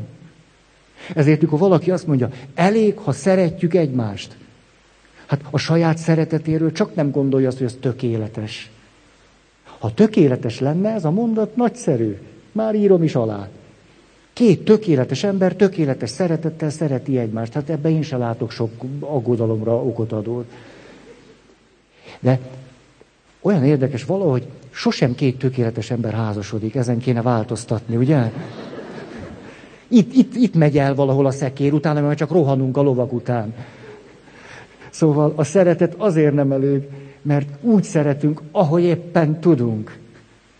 [SPEAKER 1] Ezért, mikor valaki azt mondja, elég, ha szeretjük egymást. Hát a saját szeretetéről csak nem gondolja azt, hogy az tökéletes. Ha tökéletes lenne, ez a mondat nagyszerű. Már írom is alá. Két tökéletes ember tökéletes szeretettel szereti egymást. Hát ebben én se látok sok aggodalomra okot adót. De olyan érdekes valahogy sosem két tökéletes ember házasodik, ezen kéne változtatni, ugye? Itt, itt, itt megy el valahol a szekér, utána mert csak rohanunk a lovak után. Szóval a szeretet azért nem elég, mert úgy szeretünk, ahogy éppen tudunk.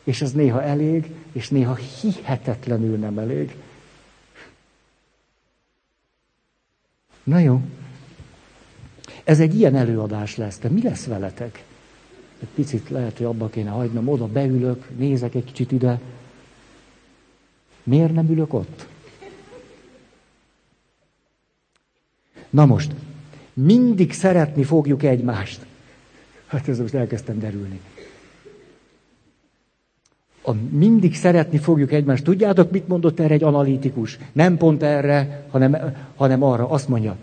[SPEAKER 1] És ez néha elég, és néha hihetetlenül nem elég. Na jó. Ez egy ilyen előadás lesz. De mi lesz veletek? Egy picit lehet, hogy abba kéne hagynom, oda beülök, nézek egy kicsit ide. Miért nem ülök ott? Na most, mindig szeretni fogjuk egymást. Hát ez most elkezdtem derülni. A mindig szeretni fogjuk egymást. Tudjátok, mit mondott erre egy analitikus? Nem pont erre, hanem, hanem arra. Azt mondja,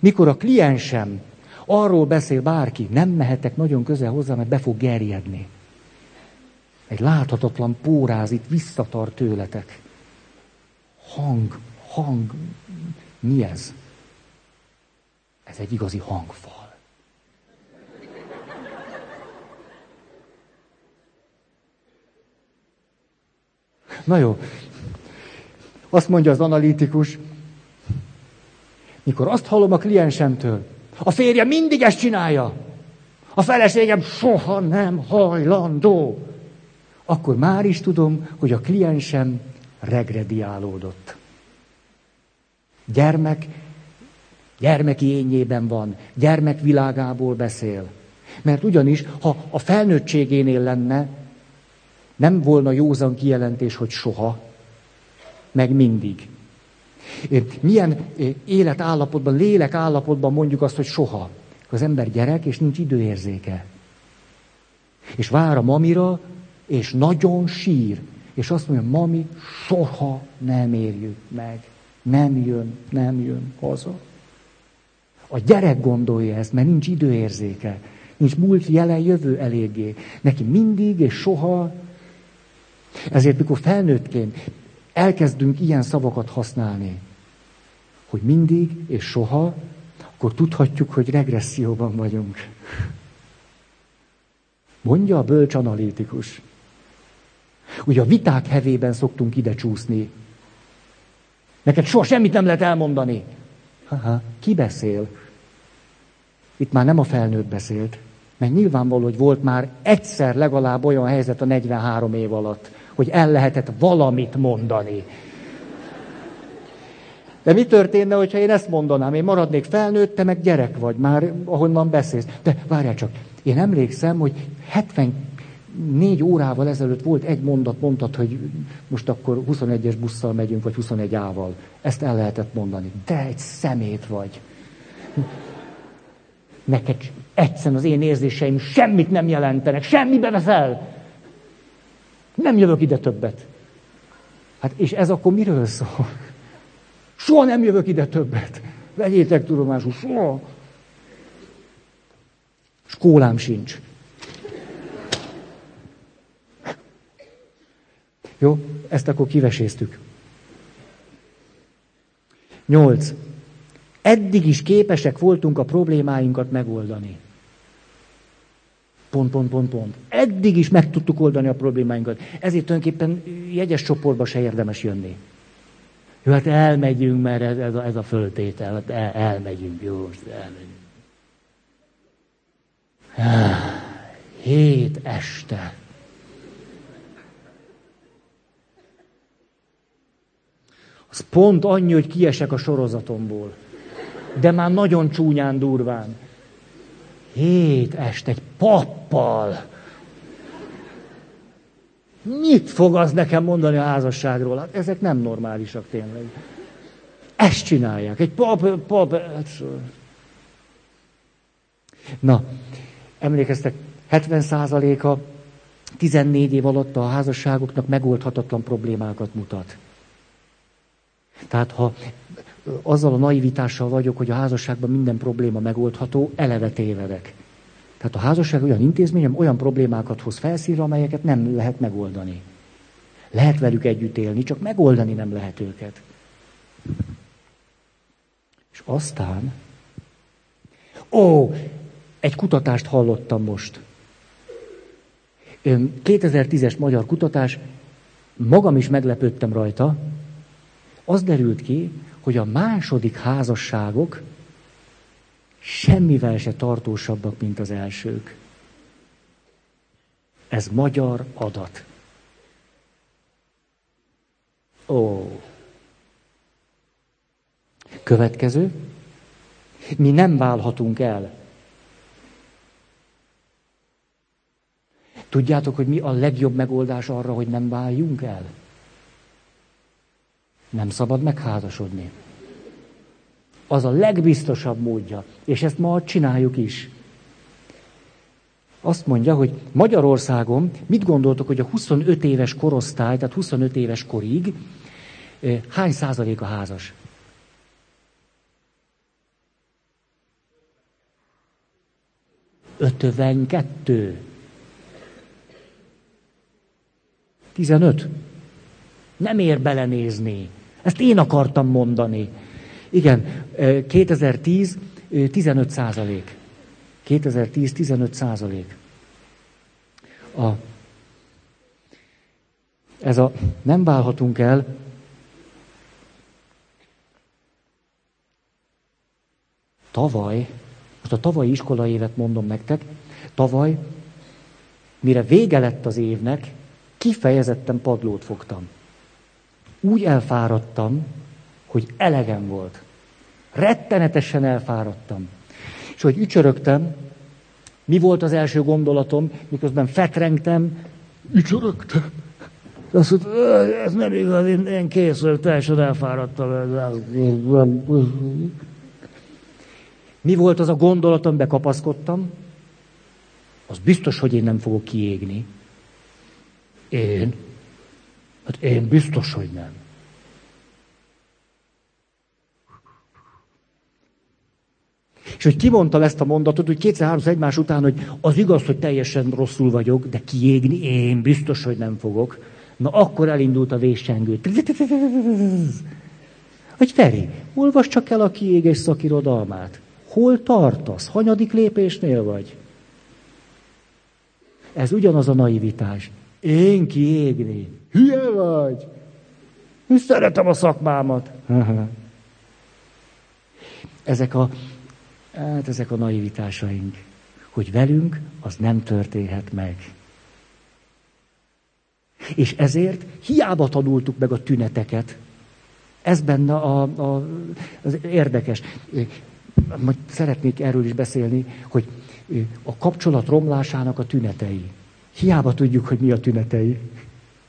[SPEAKER 1] mikor a kliensem arról beszél bárki, nem mehetek nagyon közel hozzá, mert be fog gerjedni. Egy láthatatlan póráz itt visszatart tőletek. Hang, hang, mi ez? Ez egy igazi hangfal. Na jó. Azt mondja az analitikus, mikor azt hallom a kliensemtől, a férje mindig ezt csinálja, a feleségem soha nem hajlandó, akkor már is tudom, hogy a kliensem regrediálódott. Gyermek Gyermeki ényében van, gyermekvilágából beszél. Mert ugyanis, ha a felnőttségénél lenne, nem volna józan kijelentés, hogy soha, meg mindig. Milyen életállapotban, lélek állapotban mondjuk azt, hogy soha. Az ember gyerek, és nincs időérzéke. És vár a mamira, és nagyon sír. És azt mondja, mami, soha nem érjük meg. Nem jön, nem jön haza. A gyerek gondolja ezt, mert nincs időérzéke. Nincs múlt, jelen, jövő eléggé. Neki mindig és soha. Ezért, mikor felnőttként elkezdünk ilyen szavakat használni, hogy mindig és soha, akkor tudhatjuk, hogy regresszióban vagyunk. Mondja a bölcs analitikus. Ugye a viták hevében szoktunk ide csúszni. Neked soha semmit nem lehet elmondani. Haha, ki beszél? Itt már nem a felnőtt beszélt, mert nyilvánvaló, hogy volt már egyszer legalább olyan helyzet a 43 év alatt, hogy el lehetett valamit mondani. De mi történne, hogyha én ezt mondanám? Én maradnék felnőtt, te meg gyerek vagy, már ahonnan beszélsz. De várjál csak, én emlékszem, hogy 74 órával ezelőtt volt egy mondat, mondtad, hogy most akkor 21-es busszal megyünk, vagy 21 ával. Ezt el lehetett mondani. De egy szemét vagy. Neked egyszerűen az én érzéseim semmit nem jelentenek, semmibe veszel. Nem jövök ide többet. Hát és ez akkor miről szól? Soha nem jövök ide többet. Vegyétek tudomásul, soha. Skólám sincs. Jó, ezt akkor kiveséztük. Nyolc. Eddig is képesek voltunk a problémáinkat megoldani. Pont, pont, pont, pont. Eddig is meg tudtuk oldani a problémáinkat. Ezért tulajdonképpen jegyes csoportba se érdemes jönni. Jó, hát elmegyünk, mert ez, ez, a, ez a föltétel. Hát el, elmegyünk, jó, most elmegyünk. Hét este. Az pont annyi, hogy kiesek a sorozatomból. De már nagyon csúnyán durván. Hét este egy pappal. Mit fog az nekem mondani a házasságról? Hát ezek nem normálisak tényleg. Ezt csinálják. Egy pap, pap. Hát Na, emlékeztek, 70%-a 14 év alatt a házasságoknak megoldhatatlan problémákat mutat. Tehát ha azzal a naivitással vagyok, hogy a házasságban minden probléma megoldható, eleve tévedek. Tehát a házasság olyan intézményem olyan problémákat hoz felszínre, amelyeket nem lehet megoldani. Lehet velük együtt élni, csak megoldani nem lehet őket. És aztán, ó, egy kutatást hallottam most. 2010-es magyar kutatás, magam is meglepődtem rajta, az derült ki, hogy a második házasságok semmivel se tartósabbak, mint az elsők. Ez magyar adat. Ó. Következő. Mi nem válhatunk el. Tudjátok, hogy mi a legjobb megoldás arra, hogy nem váljunk el? Nem szabad megházasodni. Az a legbiztosabb módja. És ezt ma csináljuk is. Azt mondja, hogy Magyarországon mit gondoltok, hogy a 25 éves korosztály, tehát 25 éves korig hány százalék a házas? Ötvenkettő. Tizenöt. Nem ér belenézni. Ezt én akartam mondani. Igen, 2010 15 százalék. 2010 15 százalék. A, ez a nem válhatunk el, tavaly, most a tavalyi iskolai évet mondom nektek, tavaly, mire vége lett az évnek, kifejezetten padlót fogtam. Úgy elfáradtam, hogy elegem volt. Rettenetesen elfáradtam. És hogy ücsörögtem, mi volt az első gondolatom, miközben fetrengtem, ücsörögtem. Azt mondta, ez nem igaz, én, én kész vagyok, teljesen elfáradtam. Mi volt az a gondolatom, bekapaszkodtam? Az biztos, hogy én nem fogok kiégni. Én? Hát én biztos, hogy nem. És hogy kimondtam ezt a mondatot, hogy kétszer-háromszor egymás után, hogy az igaz, hogy teljesen rosszul vagyok, de kiégni én biztos, hogy nem fogok. Na akkor elindult a véscsengő. Hogy Feri, olvas csak el a kiégés szakirodalmát. Hol tartasz? Hanyadik lépésnél vagy? Ez ugyanaz a naivitás. Én kiégni. Hülye vagy? Szeretem a szakmámat. Ezek a, hát ezek a naivitásaink, hogy velünk az nem történhet meg. És ezért hiába tanultuk meg a tüneteket. Ez benne a, a, az érdekes. Majd szeretnék erről is beszélni, hogy a kapcsolat romlásának a tünetei. Hiába tudjuk, hogy mi a tünetei.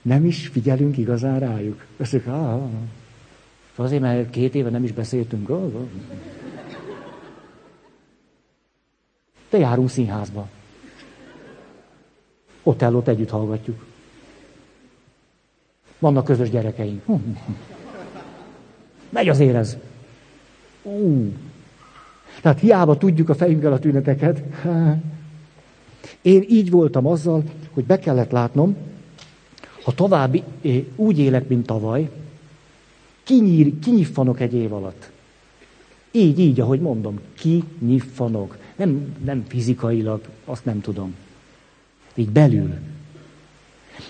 [SPEAKER 1] Nem is figyelünk igazán rájuk. Összük, ah, ah, Azért, mert két éve nem is beszéltünk. Ah. De járunk színházba. Ott együtt hallgatjuk. Vannak közös gyerekeink. Megy az érez. Ú. Tehát hiába tudjuk a fejünkkel a tüneteket. Én így voltam azzal, hogy be kellett látnom, ha további úgy élek, mint tavaly, kinyír, kinyiffanok egy év alatt. Így, így, ahogy mondom, kinyiffanok. Nem, nem fizikailag, azt nem tudom. Így belül.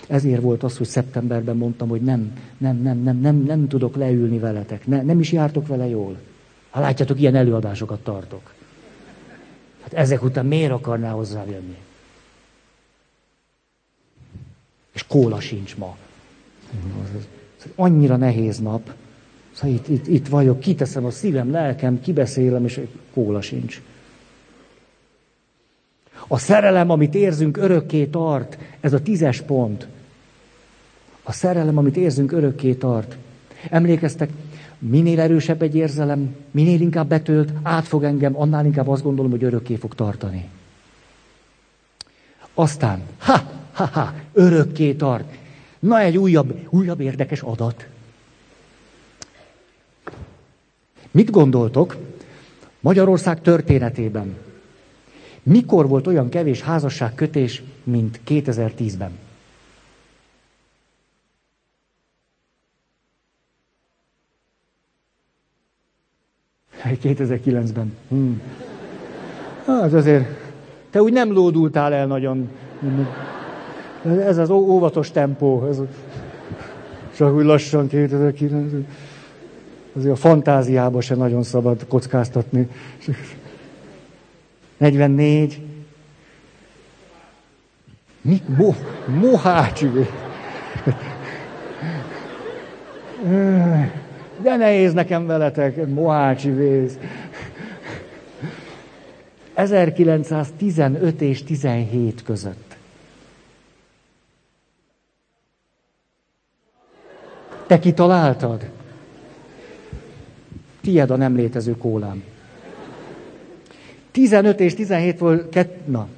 [SPEAKER 1] Ezért volt az, hogy szeptemberben mondtam, hogy nem, nem, nem, nem, nem, nem tudok leülni veletek. Ne, nem is jártok vele jól. Ha látjátok, ilyen előadásokat tartok. Hát ezek után miért akarná hozzám jönni? És kóla sincs ma. Annyira nehéz nap. Szóval itt, itt, itt vagyok, kiteszem a szívem, lelkem, kibeszélem, és kóla sincs. A szerelem, amit érzünk, örökké tart. Ez a tízes pont. A szerelem, amit érzünk, örökké tart. Emlékeztek, minél erősebb egy érzelem, minél inkább betölt, átfog engem, annál inkább azt gondolom, hogy örökké fog tartani. Aztán, ha, ha, ha, örökké tart. Na, egy újabb, újabb érdekes adat. Mit gondoltok Magyarország történetében? Mikor volt olyan kevés házasságkötés, mint 2010-ben? Egy 2009-ben. Hmm. Hát azért, te úgy nem lódultál el nagyon. Ez az óvatos tempó. Ez, csak úgy lassan 2009 azért a fantáziába se nagyon szabad kockáztatni. 44. Mi? Mo, mohácsi. De nehéz nekem veletek, mohácsi vész. 1915 és 17 között. Te kitaláltad? Tied a nem létező kólám. 15 és 17 volt, kett, na.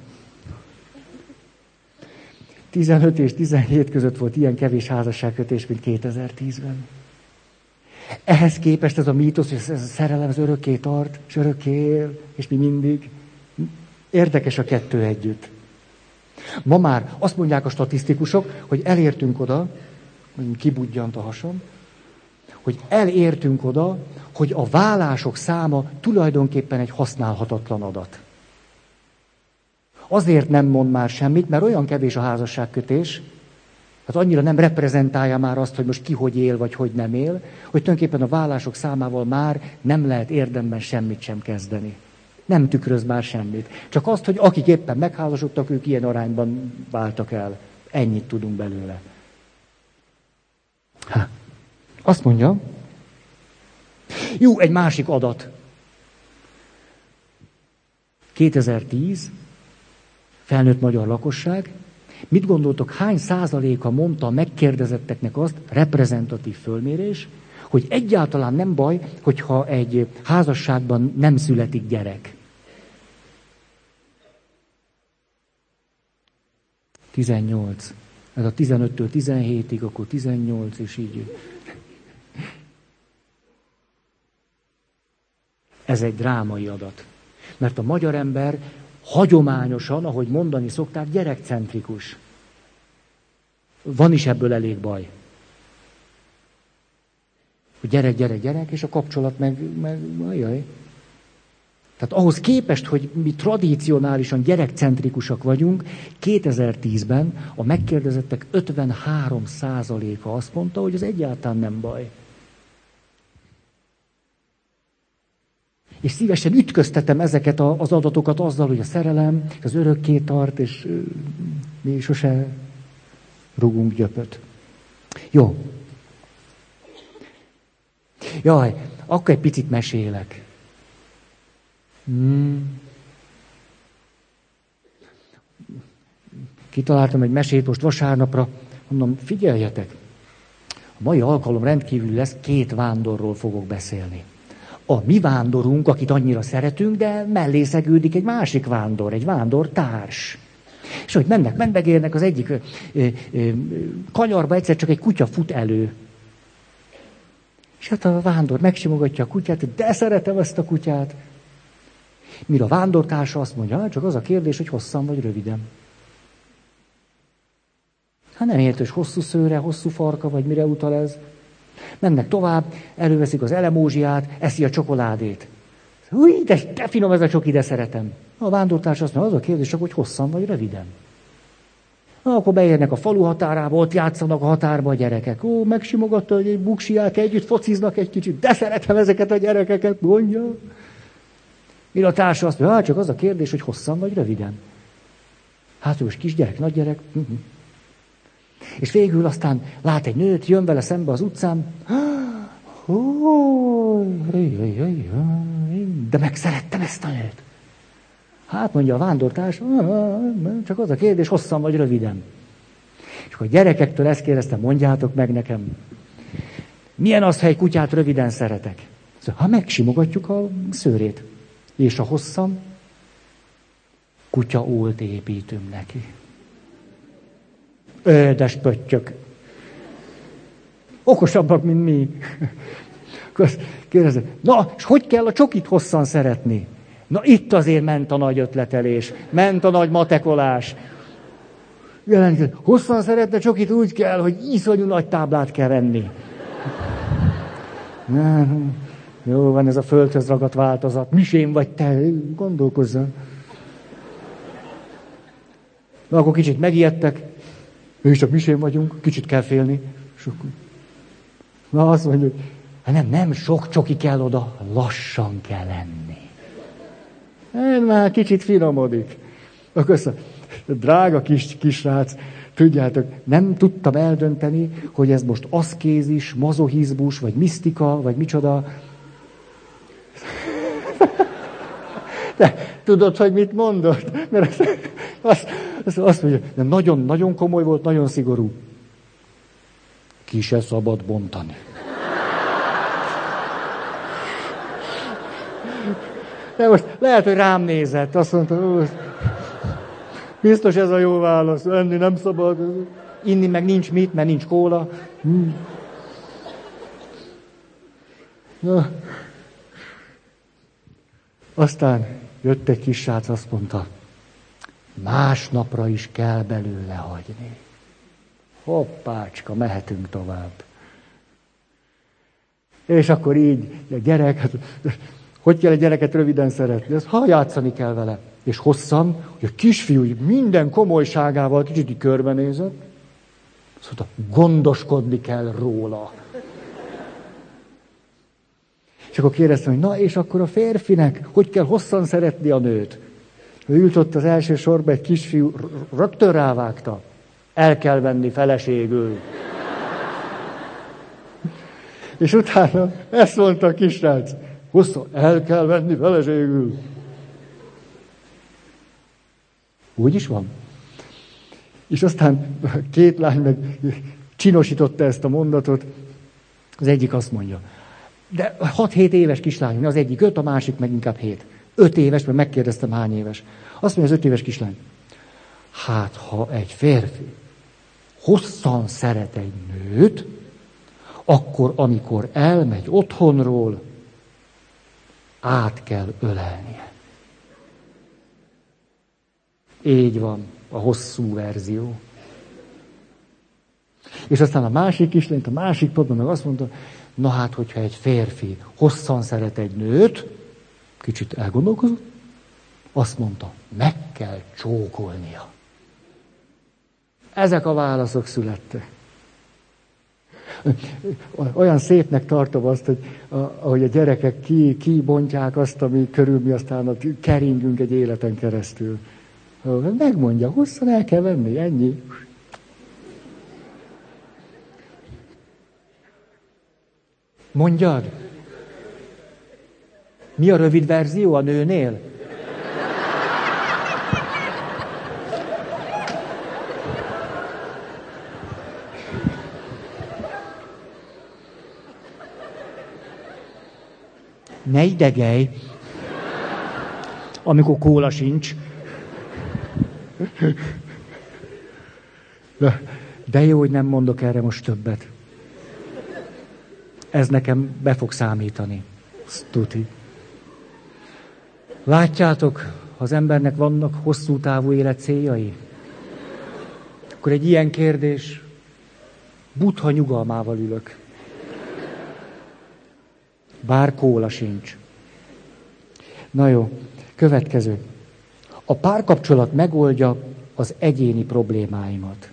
[SPEAKER 1] 15 és 17 között volt ilyen kevés házasságkötés, mint 2010-ben. Ehhez képest ez a mítosz, hogy ez a szerelem az örökké tart, és örökké él, és mi mindig. Érdekes a kettő együtt. Ma már azt mondják a statisztikusok, hogy elértünk oda, kibudjant a hasam, hogy elértünk oda, hogy a vállások száma tulajdonképpen egy használhatatlan adat. Azért nem mond már semmit, mert olyan kevés a házasságkötés, hát annyira nem reprezentálja már azt, hogy most ki hogy él, vagy hogy nem él, hogy tulajdonképpen a vállások számával már nem lehet érdemben semmit sem kezdeni. Nem tükröz már semmit. Csak azt, hogy akik éppen megházasodtak, ők ilyen arányban váltak el. Ennyit tudunk belőle. Ha. Azt mondja, jó, egy másik adat. 2010, felnőtt magyar lakosság. Mit gondoltok, hány százaléka mondta a megkérdezetteknek azt, reprezentatív fölmérés, hogy egyáltalán nem baj, hogyha egy házasságban nem születik gyerek. 18. Ez a 15-től 17-ig, akkor 18, és így. Ez egy drámai adat. Mert a magyar ember hagyományosan, ahogy mondani szokták, gyerekcentrikus. Van is ebből elég baj. Hogy gyerek, gyerek, gyerek, és a kapcsolat meg, meg ajaj. Tehát ahhoz képest, hogy mi tradicionálisan gyerekcentrikusak vagyunk, 2010-ben a megkérdezettek 53%-a azt mondta, hogy ez egyáltalán nem baj. És szívesen ütköztetem ezeket az adatokat azzal, hogy a szerelem, az örökké tart, és mi sose rugunk gyöpöt. Jó. Jaj, akkor egy picit mesélek. Hmm. Kitaláltam egy mesét most vasárnapra, mondom, figyeljetek, a mai alkalom rendkívül lesz, két vándorról fogok beszélni. A mi vándorunk, akit annyira szeretünk, de mellé szegődik egy másik vándor, egy vándor társ. És hogy mennek, mennek az egyik ö, ö, ö, kanyarba egyszer csak egy kutya fut elő. És hát a vándor megsimogatja a kutyát, de szeretem ezt a kutyát. Mire a vándortársa azt mondja, hát csak az a kérdés, hogy hosszan vagy röviden. Hát nem értő, hogy hosszú szőre, hosszú farka, vagy mire utal ez. Mennek tovább, előveszik az elemózsiát, eszi a csokoládét. Új, de, de finom ez a csoki, de szeretem. A vándortárs azt mondja, az a kérdés hogy hosszan vagy röviden. Na, akkor beérnek a falu határába, ott játszanak a határba a gyerekek. Ó, megsimogatta, hogy egy buksiák együtt fociznak egy kicsit, de szeretem ezeket a gyerekeket, mondja. Mire a társa azt mondja, hát csak az a kérdés, hogy hosszan vagy röviden. Hát is kisgyerek, nagygyerek. Uh-huh. És végül aztán lát egy nőt, jön vele szembe az utcán. De megszerettem ezt a nőt. Hát mondja a vándortárs, csak az a kérdés, hosszan vagy röviden. És akkor a gyerekektől ezt kérdeztem, mondjátok meg nekem. Milyen az, ha egy kutyát röviden szeretek? Szóval, ha megsimogatjuk a szőrét. És a hosszan? Kutya ólt építünk neki. Ödes pöttyök. Okosabbak, mint mi. Kérdezem, na, és hogy kell a csokit hosszan szeretni? Na itt azért ment a nagy ötletelés, ment a nagy matekolás. Jelentkező, hosszan szeretne csokit úgy kell, hogy iszonyú nagy táblát kell venni. Nem, jó van ez a földhöz ragadt változat. Misém vagy te, gondolkozzal. Na akkor kicsit megijedtek, mi is csak misén vagyunk, kicsit kell félni. Akkor... Na azt mondjuk, hát nem, nem sok csoki kell oda, lassan kell lenni. Hát már kicsit finomodik. Akkor azt drága kis, kisrác, tudjátok, nem tudtam eldönteni, hogy ez most aszkézis, mazohizmus, vagy misztika, vagy micsoda. De tudod, hogy mit mondott? Mert azt, azt, azt, azt mondja, de nagyon, nagyon komoly volt, nagyon szigorú. Ki se szabad bontani. De most lehet, hogy rám nézett, azt mondta, biztos ez a jó válasz, enni nem szabad, inni meg nincs mit, mert nincs kóla. Hmm. Na. Aztán jött egy kis srác, azt mondta, másnapra is kell belőle hagyni. Hoppácska, mehetünk tovább. És akkor így, a gyerek, hogy kell egy gyereket röviden szeretni? Ez ha játszani kell vele. És hosszan, hogy a kisfiú minden komolyságával kicsit körbenézett, azt mondta, gondoskodni kell róla. És akkor kérdeztem, hogy na és akkor a férfinek hogy kell hosszan szeretni a nőt? Ő ült ott az első sorba, egy kisfiú rögtön rávágta. El kell venni feleségül. És utána ezt mondta a kisrác. Hosszan, el kell venni feleségül. Úgy is van. És aztán két lány meg csinosította ezt a mondatot. Az egyik azt mondja, de 6-7 éves kislány, az egyik 5, a másik meg inkább 7. 5 éves, mert megkérdeztem hány éves. Azt mondja az 5 éves kislány, hát ha egy férfi hosszan szeret egy nőt, akkor amikor elmegy otthonról, át kell ölelnie. Így van, a hosszú verzió. És aztán a másik is, a másik padban meg azt mondta, na hát, hogyha egy férfi hosszan szeret egy nőt, kicsit elgondolkozott, azt mondta, meg kell csókolnia. Ezek a válaszok születtek. Olyan szépnek tartom azt, hogy ahogy a gyerekek ki, kibontják azt, ami körül mi aztán keringünk egy életen keresztül. Megmondja, hosszan el kell venni, ennyi. Mondjad. Mi a rövid verzió a nőnél? Ne idegelj, amikor kóla sincs. De, de jó, hogy nem mondok erre most többet. Ez nekem be fog számítani. Tuti. Látjátok, az embernek vannak hosszú távú élet céljai? Akkor egy ilyen kérdés, butha nyugalmával ülök. Bár kóla sincs. Na jó, következő. A párkapcsolat megoldja az egyéni problémáimat.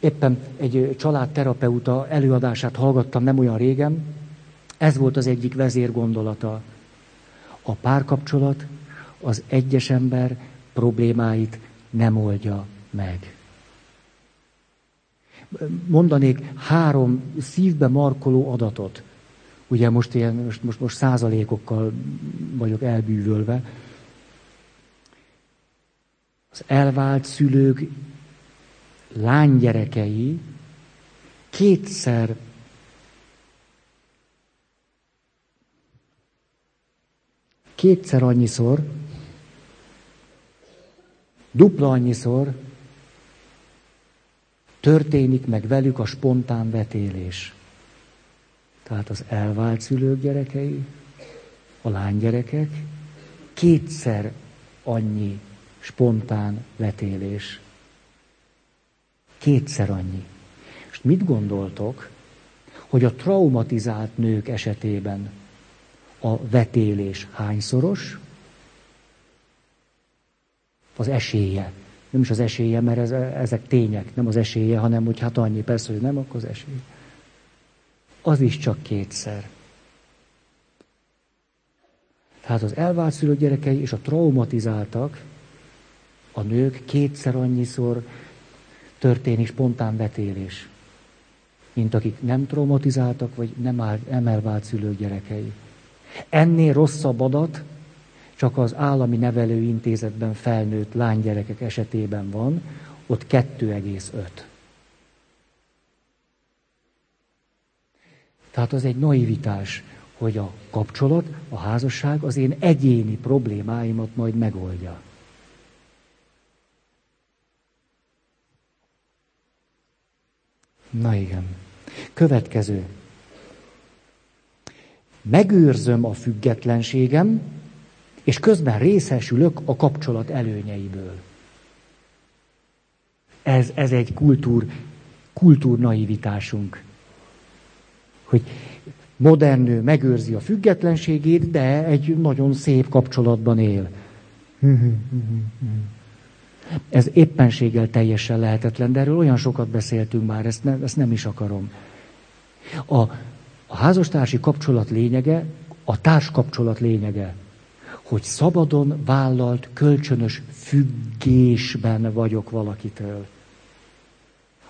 [SPEAKER 1] Éppen egy családterapeuta előadását hallgattam nem olyan régen. Ez volt az egyik vezérgondolata. A párkapcsolat az egyes ember problémáit nem oldja meg. Mondanék három szívbe markoló adatot. Ugye most ilyen, most, most, most százalékokkal vagyok elbűvölve. Az elvált szülők lánygyerekei kétszer kétszer annyiszor, dupla annyiszor történik meg velük a spontán vetélés. Tehát az elvált szülők gyerekei, a lánygyerekek, kétszer annyi spontán vetélés. Kétszer annyi. És mit gondoltok, hogy a traumatizált nők esetében a vetélés hányszoros? Az esélye. Nem is az esélye, mert ez, ezek tények, nem az esélye, hanem hogy hát annyi, persze, hogy nem, akkor az esély. Az is csak kétszer. Tehát az elvált szülők gyerekei és a traumatizáltak, a nők kétszer annyiszor történik spontán vetélés, mint akik nem traumatizáltak, vagy nem, nem elvált szülők gyerekei. Ennél rosszabb adat csak az állami nevelőintézetben felnőtt lánygyerekek esetében van, ott 2,5. Tehát az egy naivitás, hogy a kapcsolat, a házasság az én egyéni problémáimat majd megoldja. Na igen. Következő. Megőrzöm a függetlenségem, és közben részesülök a kapcsolat előnyeiből. Ez, ez egy kultúr, kultúr naivitásunk. Hogy modern nő megőrzi a függetlenségét, de egy nagyon szép kapcsolatban él. Ez éppenséggel teljesen lehetetlen, de erről olyan sokat beszéltünk már, ezt, ne, ezt nem is akarom. A, a házastársi kapcsolat lényege, a társkapcsolat lényege, hogy szabadon vállalt kölcsönös függésben vagyok valakitől.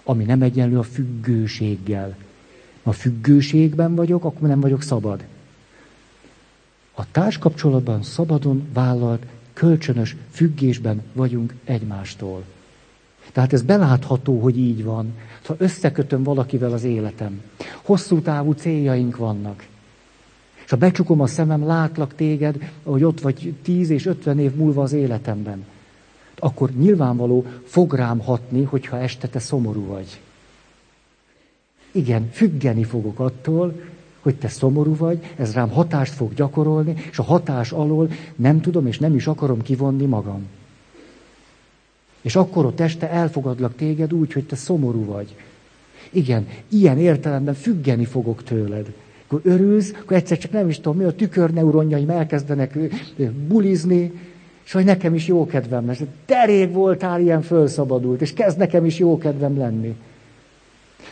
[SPEAKER 1] Ami nem egyenlő a függőséggel. A függőségben vagyok, akkor nem vagyok szabad. A társkapcsolatban szabadon vállalt kölcsönös függésben vagyunk egymástól. Tehát ez belátható, hogy így van. Ha összekötöm valakivel az életem, hosszú távú céljaink vannak, és ha becsukom a szemem, látlak téged, hogy ott vagy tíz és ötven év múlva az életemben, akkor nyilvánvaló fog rám hatni, hogyha este te szomorú vagy. Igen, függeni fogok attól, hogy te szomorú vagy, ez rám hatást fog gyakorolni, és a hatás alól nem tudom és nem is akarom kivonni magam. És akkor ott este elfogadlak téged úgy, hogy te szomorú vagy. Igen, ilyen értelemben függeni fogok tőled. Akkor örülsz, akkor egyszer csak nem is tudom mi, a tükörneuronjaim elkezdenek bulizni, és hogy nekem is jó kedvem lesz. De rég voltál ilyen fölszabadult, és kezd nekem is jó kedvem lenni.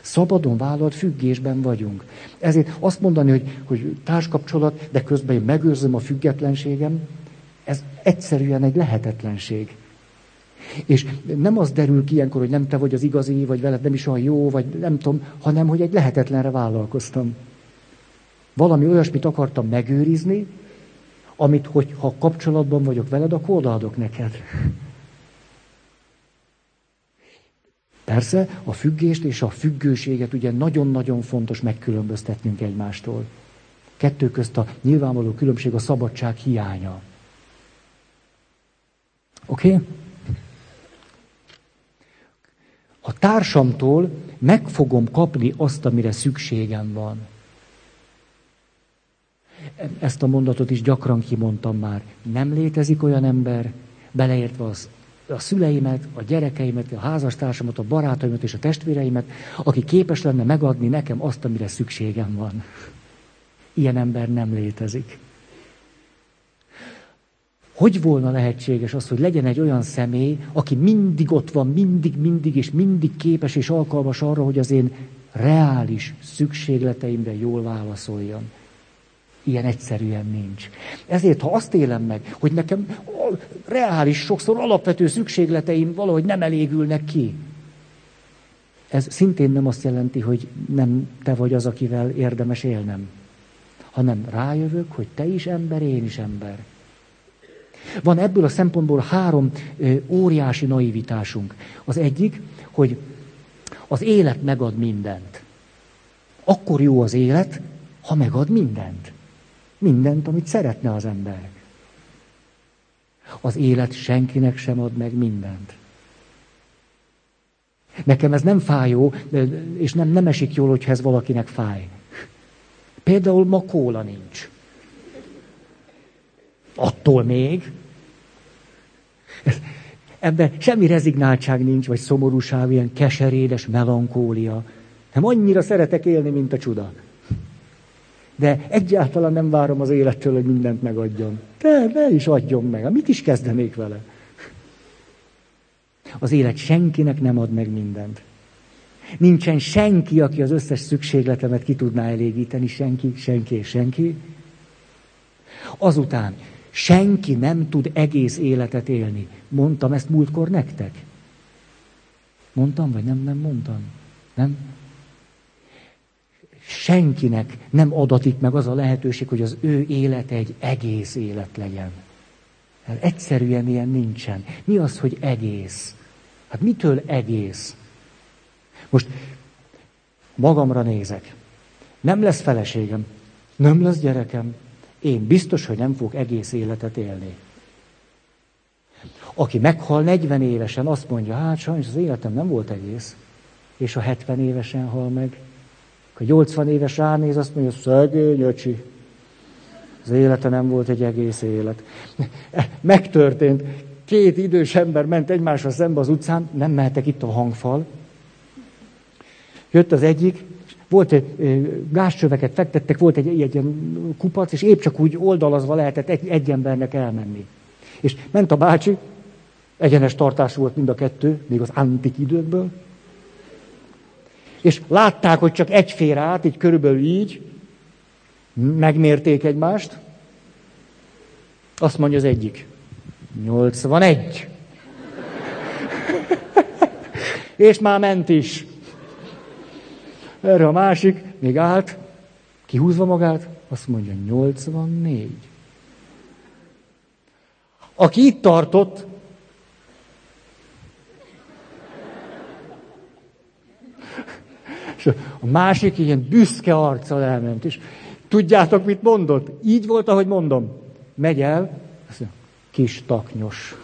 [SPEAKER 1] Szabadon vállalt függésben vagyunk. Ezért azt mondani, hogy, hogy társkapcsolat, de közben én megőrzöm a függetlenségem, ez egyszerűen egy lehetetlenség. És nem az derül ki ilyenkor, hogy nem te vagy az igazi, vagy veled nem is olyan jó, vagy nem tudom, hanem hogy egy lehetetlenre vállalkoztam. Valami olyasmit akartam megőrizni, amit, hogy ha kapcsolatban vagyok veled, akkor odaadok neked. Persze a függést és a függőséget ugye nagyon-nagyon fontos megkülönböztetnünk egymástól. Kettő közt a nyilvánvaló különbség a szabadság hiánya. Oké? Okay? A társamtól meg fogom kapni azt, amire szükségem van. Ezt a mondatot is gyakran kimondtam már. Nem létezik olyan ember, beleértve az a szüleimet, a gyerekeimet, a házastársamat, a barátaimat és a testvéreimet, aki képes lenne megadni nekem azt, amire szükségem van. Ilyen ember nem létezik. Hogy volna lehetséges az, hogy legyen egy olyan személy, aki mindig ott van, mindig, mindig és mindig képes és alkalmas arra, hogy az én reális szükségleteimre jól válaszoljon? Ilyen egyszerűen nincs. Ezért, ha azt élem meg, hogy nekem reális, sokszor alapvető szükségleteim valahogy nem elégülnek ki, ez szintén nem azt jelenti, hogy nem te vagy az, akivel érdemes élnem, hanem rájövök, hogy te is ember, én is ember. Van ebből a szempontból három ö, óriási naivitásunk. Az egyik, hogy az élet megad mindent. Akkor jó az élet, ha megad mindent. Mindent, amit szeretne az ember. Az élet senkinek sem ad meg mindent. Nekem ez nem fájó, és nem, nem esik jól, hogyha ez valakinek fáj. Például ma kóla nincs. Attól még. Ebben semmi rezignáltság nincs, vagy szomorúság, ilyen keserédes melankólia. Nem annyira szeretek élni, mint a csuda. De egyáltalán nem várom az élettől, hogy mindent megadjon. De ne is adjon meg. Mit is kezdenék vele? Az élet senkinek nem ad meg mindent. Nincsen senki, aki az összes szükségletemet ki tudná elégíteni, senki, senki és senki. Azután senki nem tud egész életet élni. Mondtam ezt múltkor nektek? Mondtam, vagy nem, nem mondtam? Nem? Senkinek nem adatik meg az a lehetőség, hogy az ő élete egy egész élet legyen. Hát egyszerűen ilyen nincsen. Mi az, hogy egész? Hát mitől egész? Most magamra nézek. Nem lesz feleségem, nem lesz gyerekem. Én biztos, hogy nem fogok egész életet élni. Aki meghal 40 évesen, azt mondja, hát sajnos az életem nem volt egész. És a 70 évesen hal meg, ha 80 éves ránéz, azt mondja, szegény öcsi. Az élete nem volt egy egész élet. Megtörtént. Két idős ember ment egymásra szembe az utcán, nem mehetek itt a hangfal. Jött az egyik, volt egy gázcsöveket fektettek, volt egy, egy ilyen kupac, és épp csak úgy oldalazva lehetett egy, egy embernek elmenni. És ment a bácsi, egyenes tartású volt mind a kettő, még az antik időkből, és látták, hogy csak egy fér át, így körülbelül így, megmérték egymást. Azt mondja az egyik, 81. és már ment is. Erre a másik még állt, kihúzva magát, azt mondja, 84. Aki itt tartott, és a másik ilyen büszke arccal elment, és tudjátok, mit mondott? Így volt, ahogy mondom. Megy el, azt mondja, kis taknyos.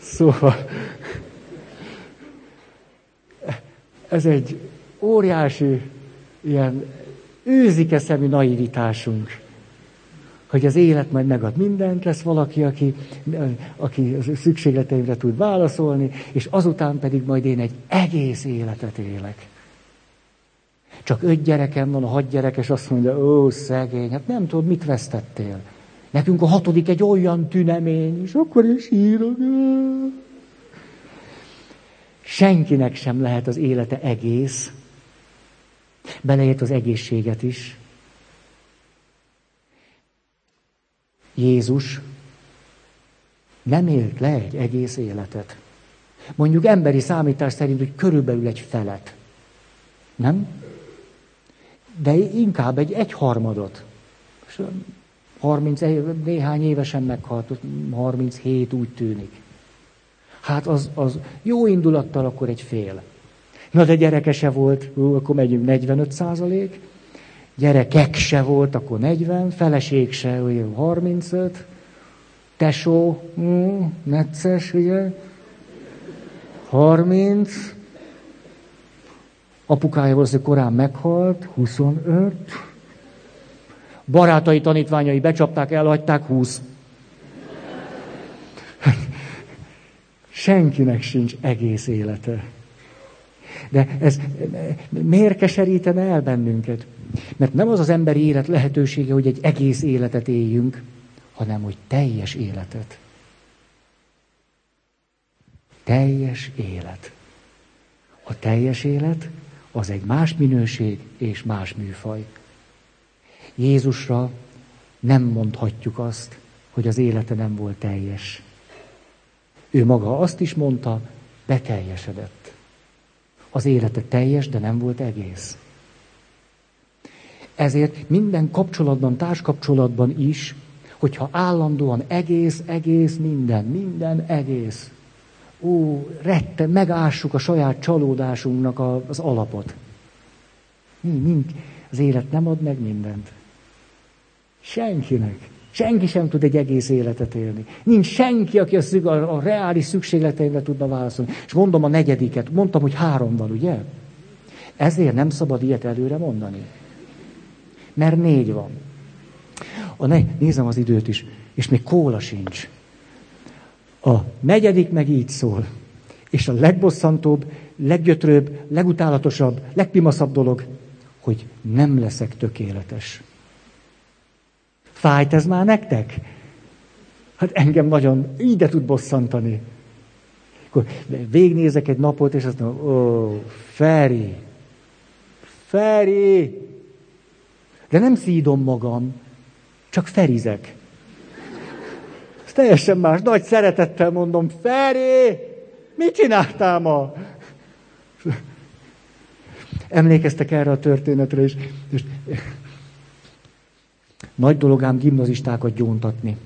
[SPEAKER 1] Szóval ez egy óriási ilyen őzike szemű naivitásunk, hogy az élet majd megad mindent, lesz valaki, aki, aki a szükségleteimre tud válaszolni, és azután pedig majd én egy egész életet élek. Csak öt gyerekem van, a hat gyerekes azt mondja, ó, szegény, hát nem tudod, mit vesztettél. Nekünk a hatodik egy olyan tünemény, és akkor is sírok. Senkinek sem lehet az élete egész, beleért az egészséget is. Jézus nem élt le egy egész életet. Mondjuk emberi számítás szerint, hogy körülbelül egy felet. Nem? De inkább egy egyharmadot. 30 néhány évesen meghalt, 37 úgy tűnik. Hát az, az jó indulattal akkor egy fél. Na de gyereke se volt, akkor megyünk 45 százalék. Gyerekek se volt, akkor 40, feleség se, ugye 35. Tesó, mm, necces, ugye? 30. Apukája valószínűleg korán meghalt, 25. Barátai, tanítványai becsapták, elhagyták, 20. Senkinek sincs egész élete. De ez miért keserítene el bennünket? Mert nem az az emberi élet lehetősége, hogy egy egész életet éljünk, hanem hogy teljes életet. Teljes élet. A teljes élet az egy más minőség és más műfaj. Jézusra nem mondhatjuk azt, hogy az élete nem volt teljes. Ő maga azt is mondta, beteljesedett. Az élete teljes, de nem volt egész. Ezért minden kapcsolatban, társkapcsolatban is, hogyha állandóan egész, egész, minden, minden egész. Ó, rette, megássuk a saját csalódásunknak az alapot. Nincs, az élet nem ad meg mindent. Senkinek. Senki sem tud egy egész életet élni. Nincs senki, aki a, a, a reális szükségleteimre tudna válaszolni. És mondom a negyediket. Mondtam, hogy három van, ugye? Ezért nem szabad ilyet előre mondani. Mert négy van. A ne, nézem az időt is, és még kóla sincs. A negyedik meg így szól. És a legbosszantóbb, leggyötrőbb, legutálatosabb, legpimaszabb dolog, hogy nem leszek tökéletes. Fájt ez már nektek? Hát engem nagyon ide tud bosszantani. Akkor végnézek egy napot, és azt mondom, ó, Feri, Feri. De nem szídom magam, csak ferizek. Ez teljesen más. Nagy szeretettel mondom, Feri, mit csináltál ma? Emlékeztek erre a történetre, és, és nagy dolog ám gimnazistákat gyóntatni.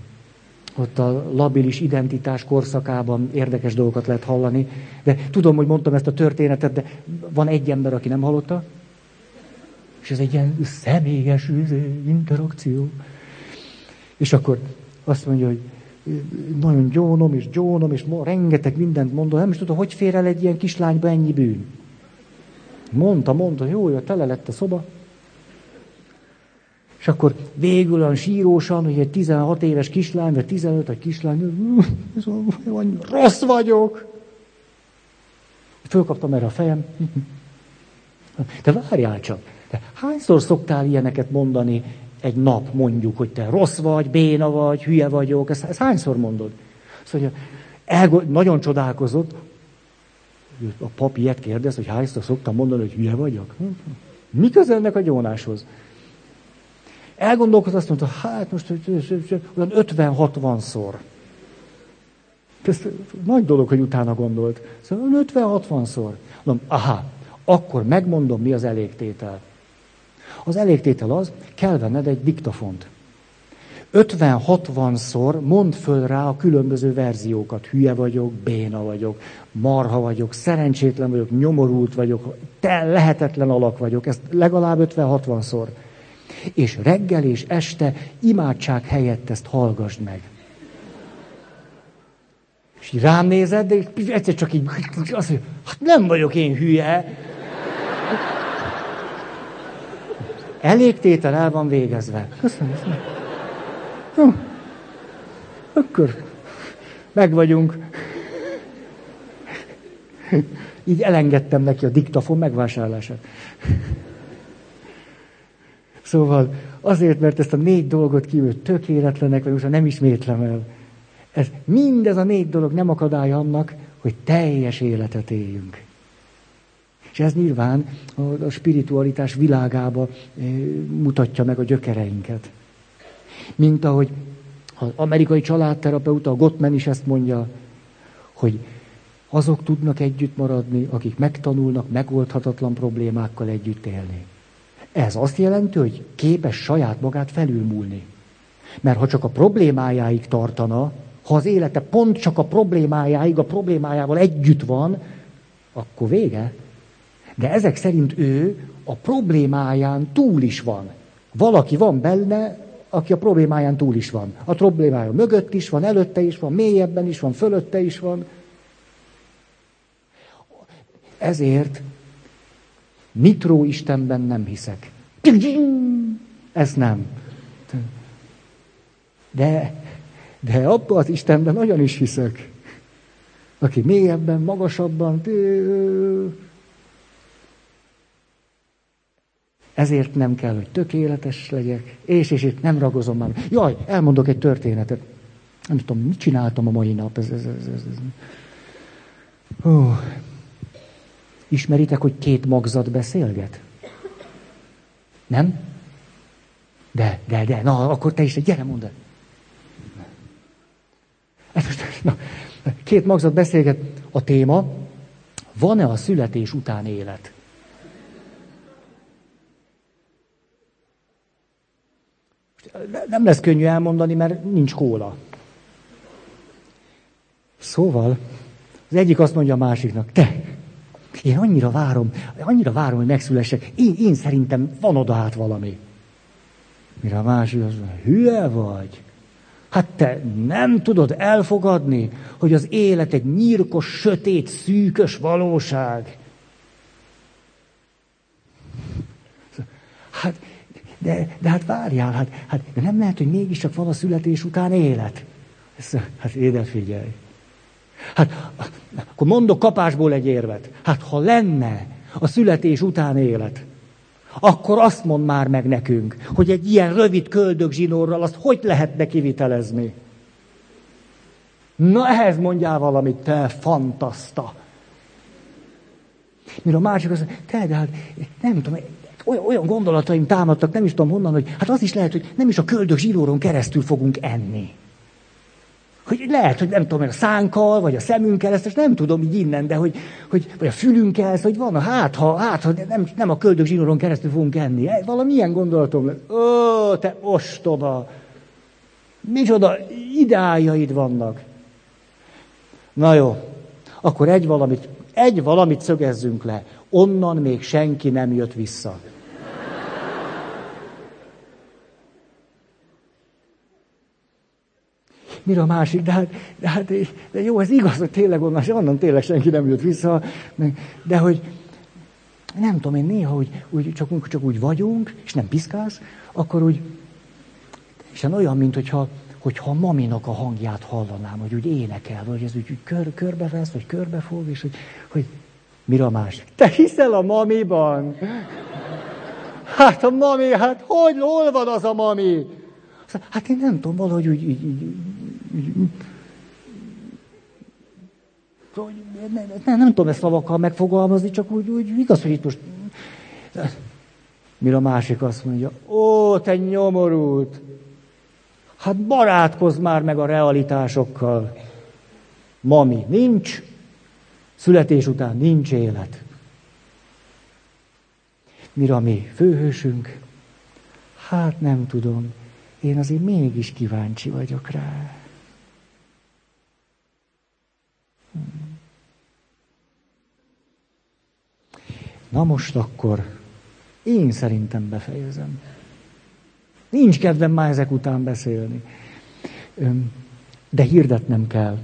[SPEAKER 1] Ott a labilis identitás korszakában érdekes dolgokat lehet hallani. De tudom, hogy mondtam ezt a történetet, de van egy ember, aki nem hallotta. És ez egy ilyen személyes interakció. És akkor azt mondja, hogy nagyon gyónom, és gyónom, és rengeteg mindent mondom. Nem is tudom, hogy fér el egy ilyen kislányba ennyi bűn. Mondta, mondta, jó, jó, tele lett a szoba. És akkor végül olyan sírósan, hogy egy 16 éves kislány, vagy 15 egy kislány, rossz vagyok. Fölkaptam erre a fejem. De várjál csak, de hányszor szoktál ilyeneket mondani egy nap, mondjuk, hogy te rossz vagy, béna vagy, hülye vagyok, ezt, ezt hányszor mondod? Mondja, elgo- nagyon csodálkozott, a pap ilyet kérdez, hogy hányszor szoktam mondani, hogy hülye vagyok? Mi köze ennek a gyónáshoz? Elgondolkozott, azt mondta, hát most olyan 50-60-szor. Ez nagy dolog, hogy utána gondolt. Szóval 50-60-szor. Mondom, aha, akkor megmondom, mi az elégtétel. Az elégtétel az, kell venned egy diktafont. 50-60-szor mond föl rá a különböző verziókat. Hülye vagyok, béna vagyok, marha vagyok, szerencsétlen vagyok, nyomorult vagyok, te lehetetlen alak vagyok. Ezt legalább 50-60-szor. És reggel és este imádság helyett ezt hallgassd meg. És így rám nézed, de egyszer csak így azt mondja, hát nem vagyok én hülye. Elégtétel el van végezve. Köszönöm. Hm. Akkor meg vagyunk. Így elengedtem neki a diktafon megvásárlását. Szóval azért, mert ezt a négy dolgot kívül tökéletlenek, vagy most nem ismétlem el. Ez, mindez a négy dolog nem akadály annak, hogy teljes életet éljünk. És ez nyilván a, a spiritualitás világába e, mutatja meg a gyökereinket. Mint ahogy az amerikai családterapeuta, a Gottman is ezt mondja, hogy azok tudnak együtt maradni, akik megtanulnak megoldhatatlan problémákkal együtt élni. Ez azt jelenti, hogy képes saját magát felülmúlni. Mert ha csak a problémájáig tartana, ha az élete pont csak a problémájáig, a problémájával együtt van, akkor vége. De ezek szerint ő a problémáján túl is van. Valaki van benne, aki a problémáján túl is van. A problémája mögött is van, előtte is van, mélyebben is van, fölötte is van. Ezért nitró Istenben nem hiszek. Ez nem. De, de abban az Istenben nagyon is hiszek. Aki mélyebben, magasabban. Ezért nem kell, hogy tökéletes legyek, és, és itt nem ragozom már. Jaj, elmondok egy történetet. Nem tudom, mit csináltam a mai nap. Ez, ez, ez, ez. Hú. Ismeritek, hogy két magzat beszélget? Nem? De, de, de, na, akkor te is, gyere, mondd el. Na, két magzat beszélget. A téma, van-e a születés után élet? Nem lesz könnyű elmondani, mert nincs kóla. Szóval, az egyik azt mondja a másiknak, te, én annyira várom, annyira várom, hogy megszülessek. Én, én szerintem van oda át valami. Mire a másik az mondja, hülye vagy? Hát te nem tudod elfogadni, hogy az élet egy nyírkos, sötét, szűkös valóság. Hát, de, de hát várjál, hát, hát nem lehet, hogy mégiscsak van a születés után élet. Hát édes figyelj. Hát akkor mondok kapásból egy érvet. Hát ha lenne a születés után élet, akkor azt mond már meg nekünk, hogy egy ilyen rövid köldögzsinórral azt hogy lehetne kivitelezni. Na ehhez mondjál valamit, te fantaszta. Mire a másik az, te, de hát nem tudom, olyan, olyan gondolataim támadtak, nem is tudom honnan, hogy hát az is lehet, hogy nem is a köldög zsinóron keresztül fogunk enni. Hogy lehet, hogy nem tudom, a szánkkal, vagy a szemünkkel, ezt nem tudom így innen, de hogy, hogy vagy a fülünkkel, hogy van, hát ha, hát, ha nem, nem a köldög zsinóron keresztül fogunk enni. Valami ilyen gondolatom lesz. Ó, te ostoba! Micsoda ideájaid vannak. Na jó, akkor egy valamit, egy valamit szögezzünk le. Onnan még senki nem jött vissza. Mire a másik, de hát, de hát de jó, ez igaz, hogy tényleg onnan, onnan tényleg senki nem jött vissza, de hogy nem tudom én néha, hogy úgy, csak, csak úgy vagyunk, és nem piszkálsz, akkor úgy, és olyan, mint hogyha, hogyha a maminak a hangját hallanám, hogy úgy énekel, vagy ez úgy, úgy kör, körbevesz, vagy körbefog, és hogy, hogy mire a másik? Te hiszel a mamiban? Hát a mami, hát hogy, hol van az a mami? Hát én nem tudom, valahogy úgy, úgy, úgy nem, nem, nem tudom ezt szavakkal megfogalmazni, csak úgy, úgy igaz, hogy itt most... Mire a másik azt mondja, ó, te nyomorult, hát barátkozz már meg a realitásokkal. Mami, nincs, születés után nincs élet. Mire a mi főhősünk Hát nem tudom. Én azért mégis kíváncsi vagyok rá. Na most akkor én szerintem befejezem. Nincs kedvem már ezek után beszélni. De hirdetnem kell.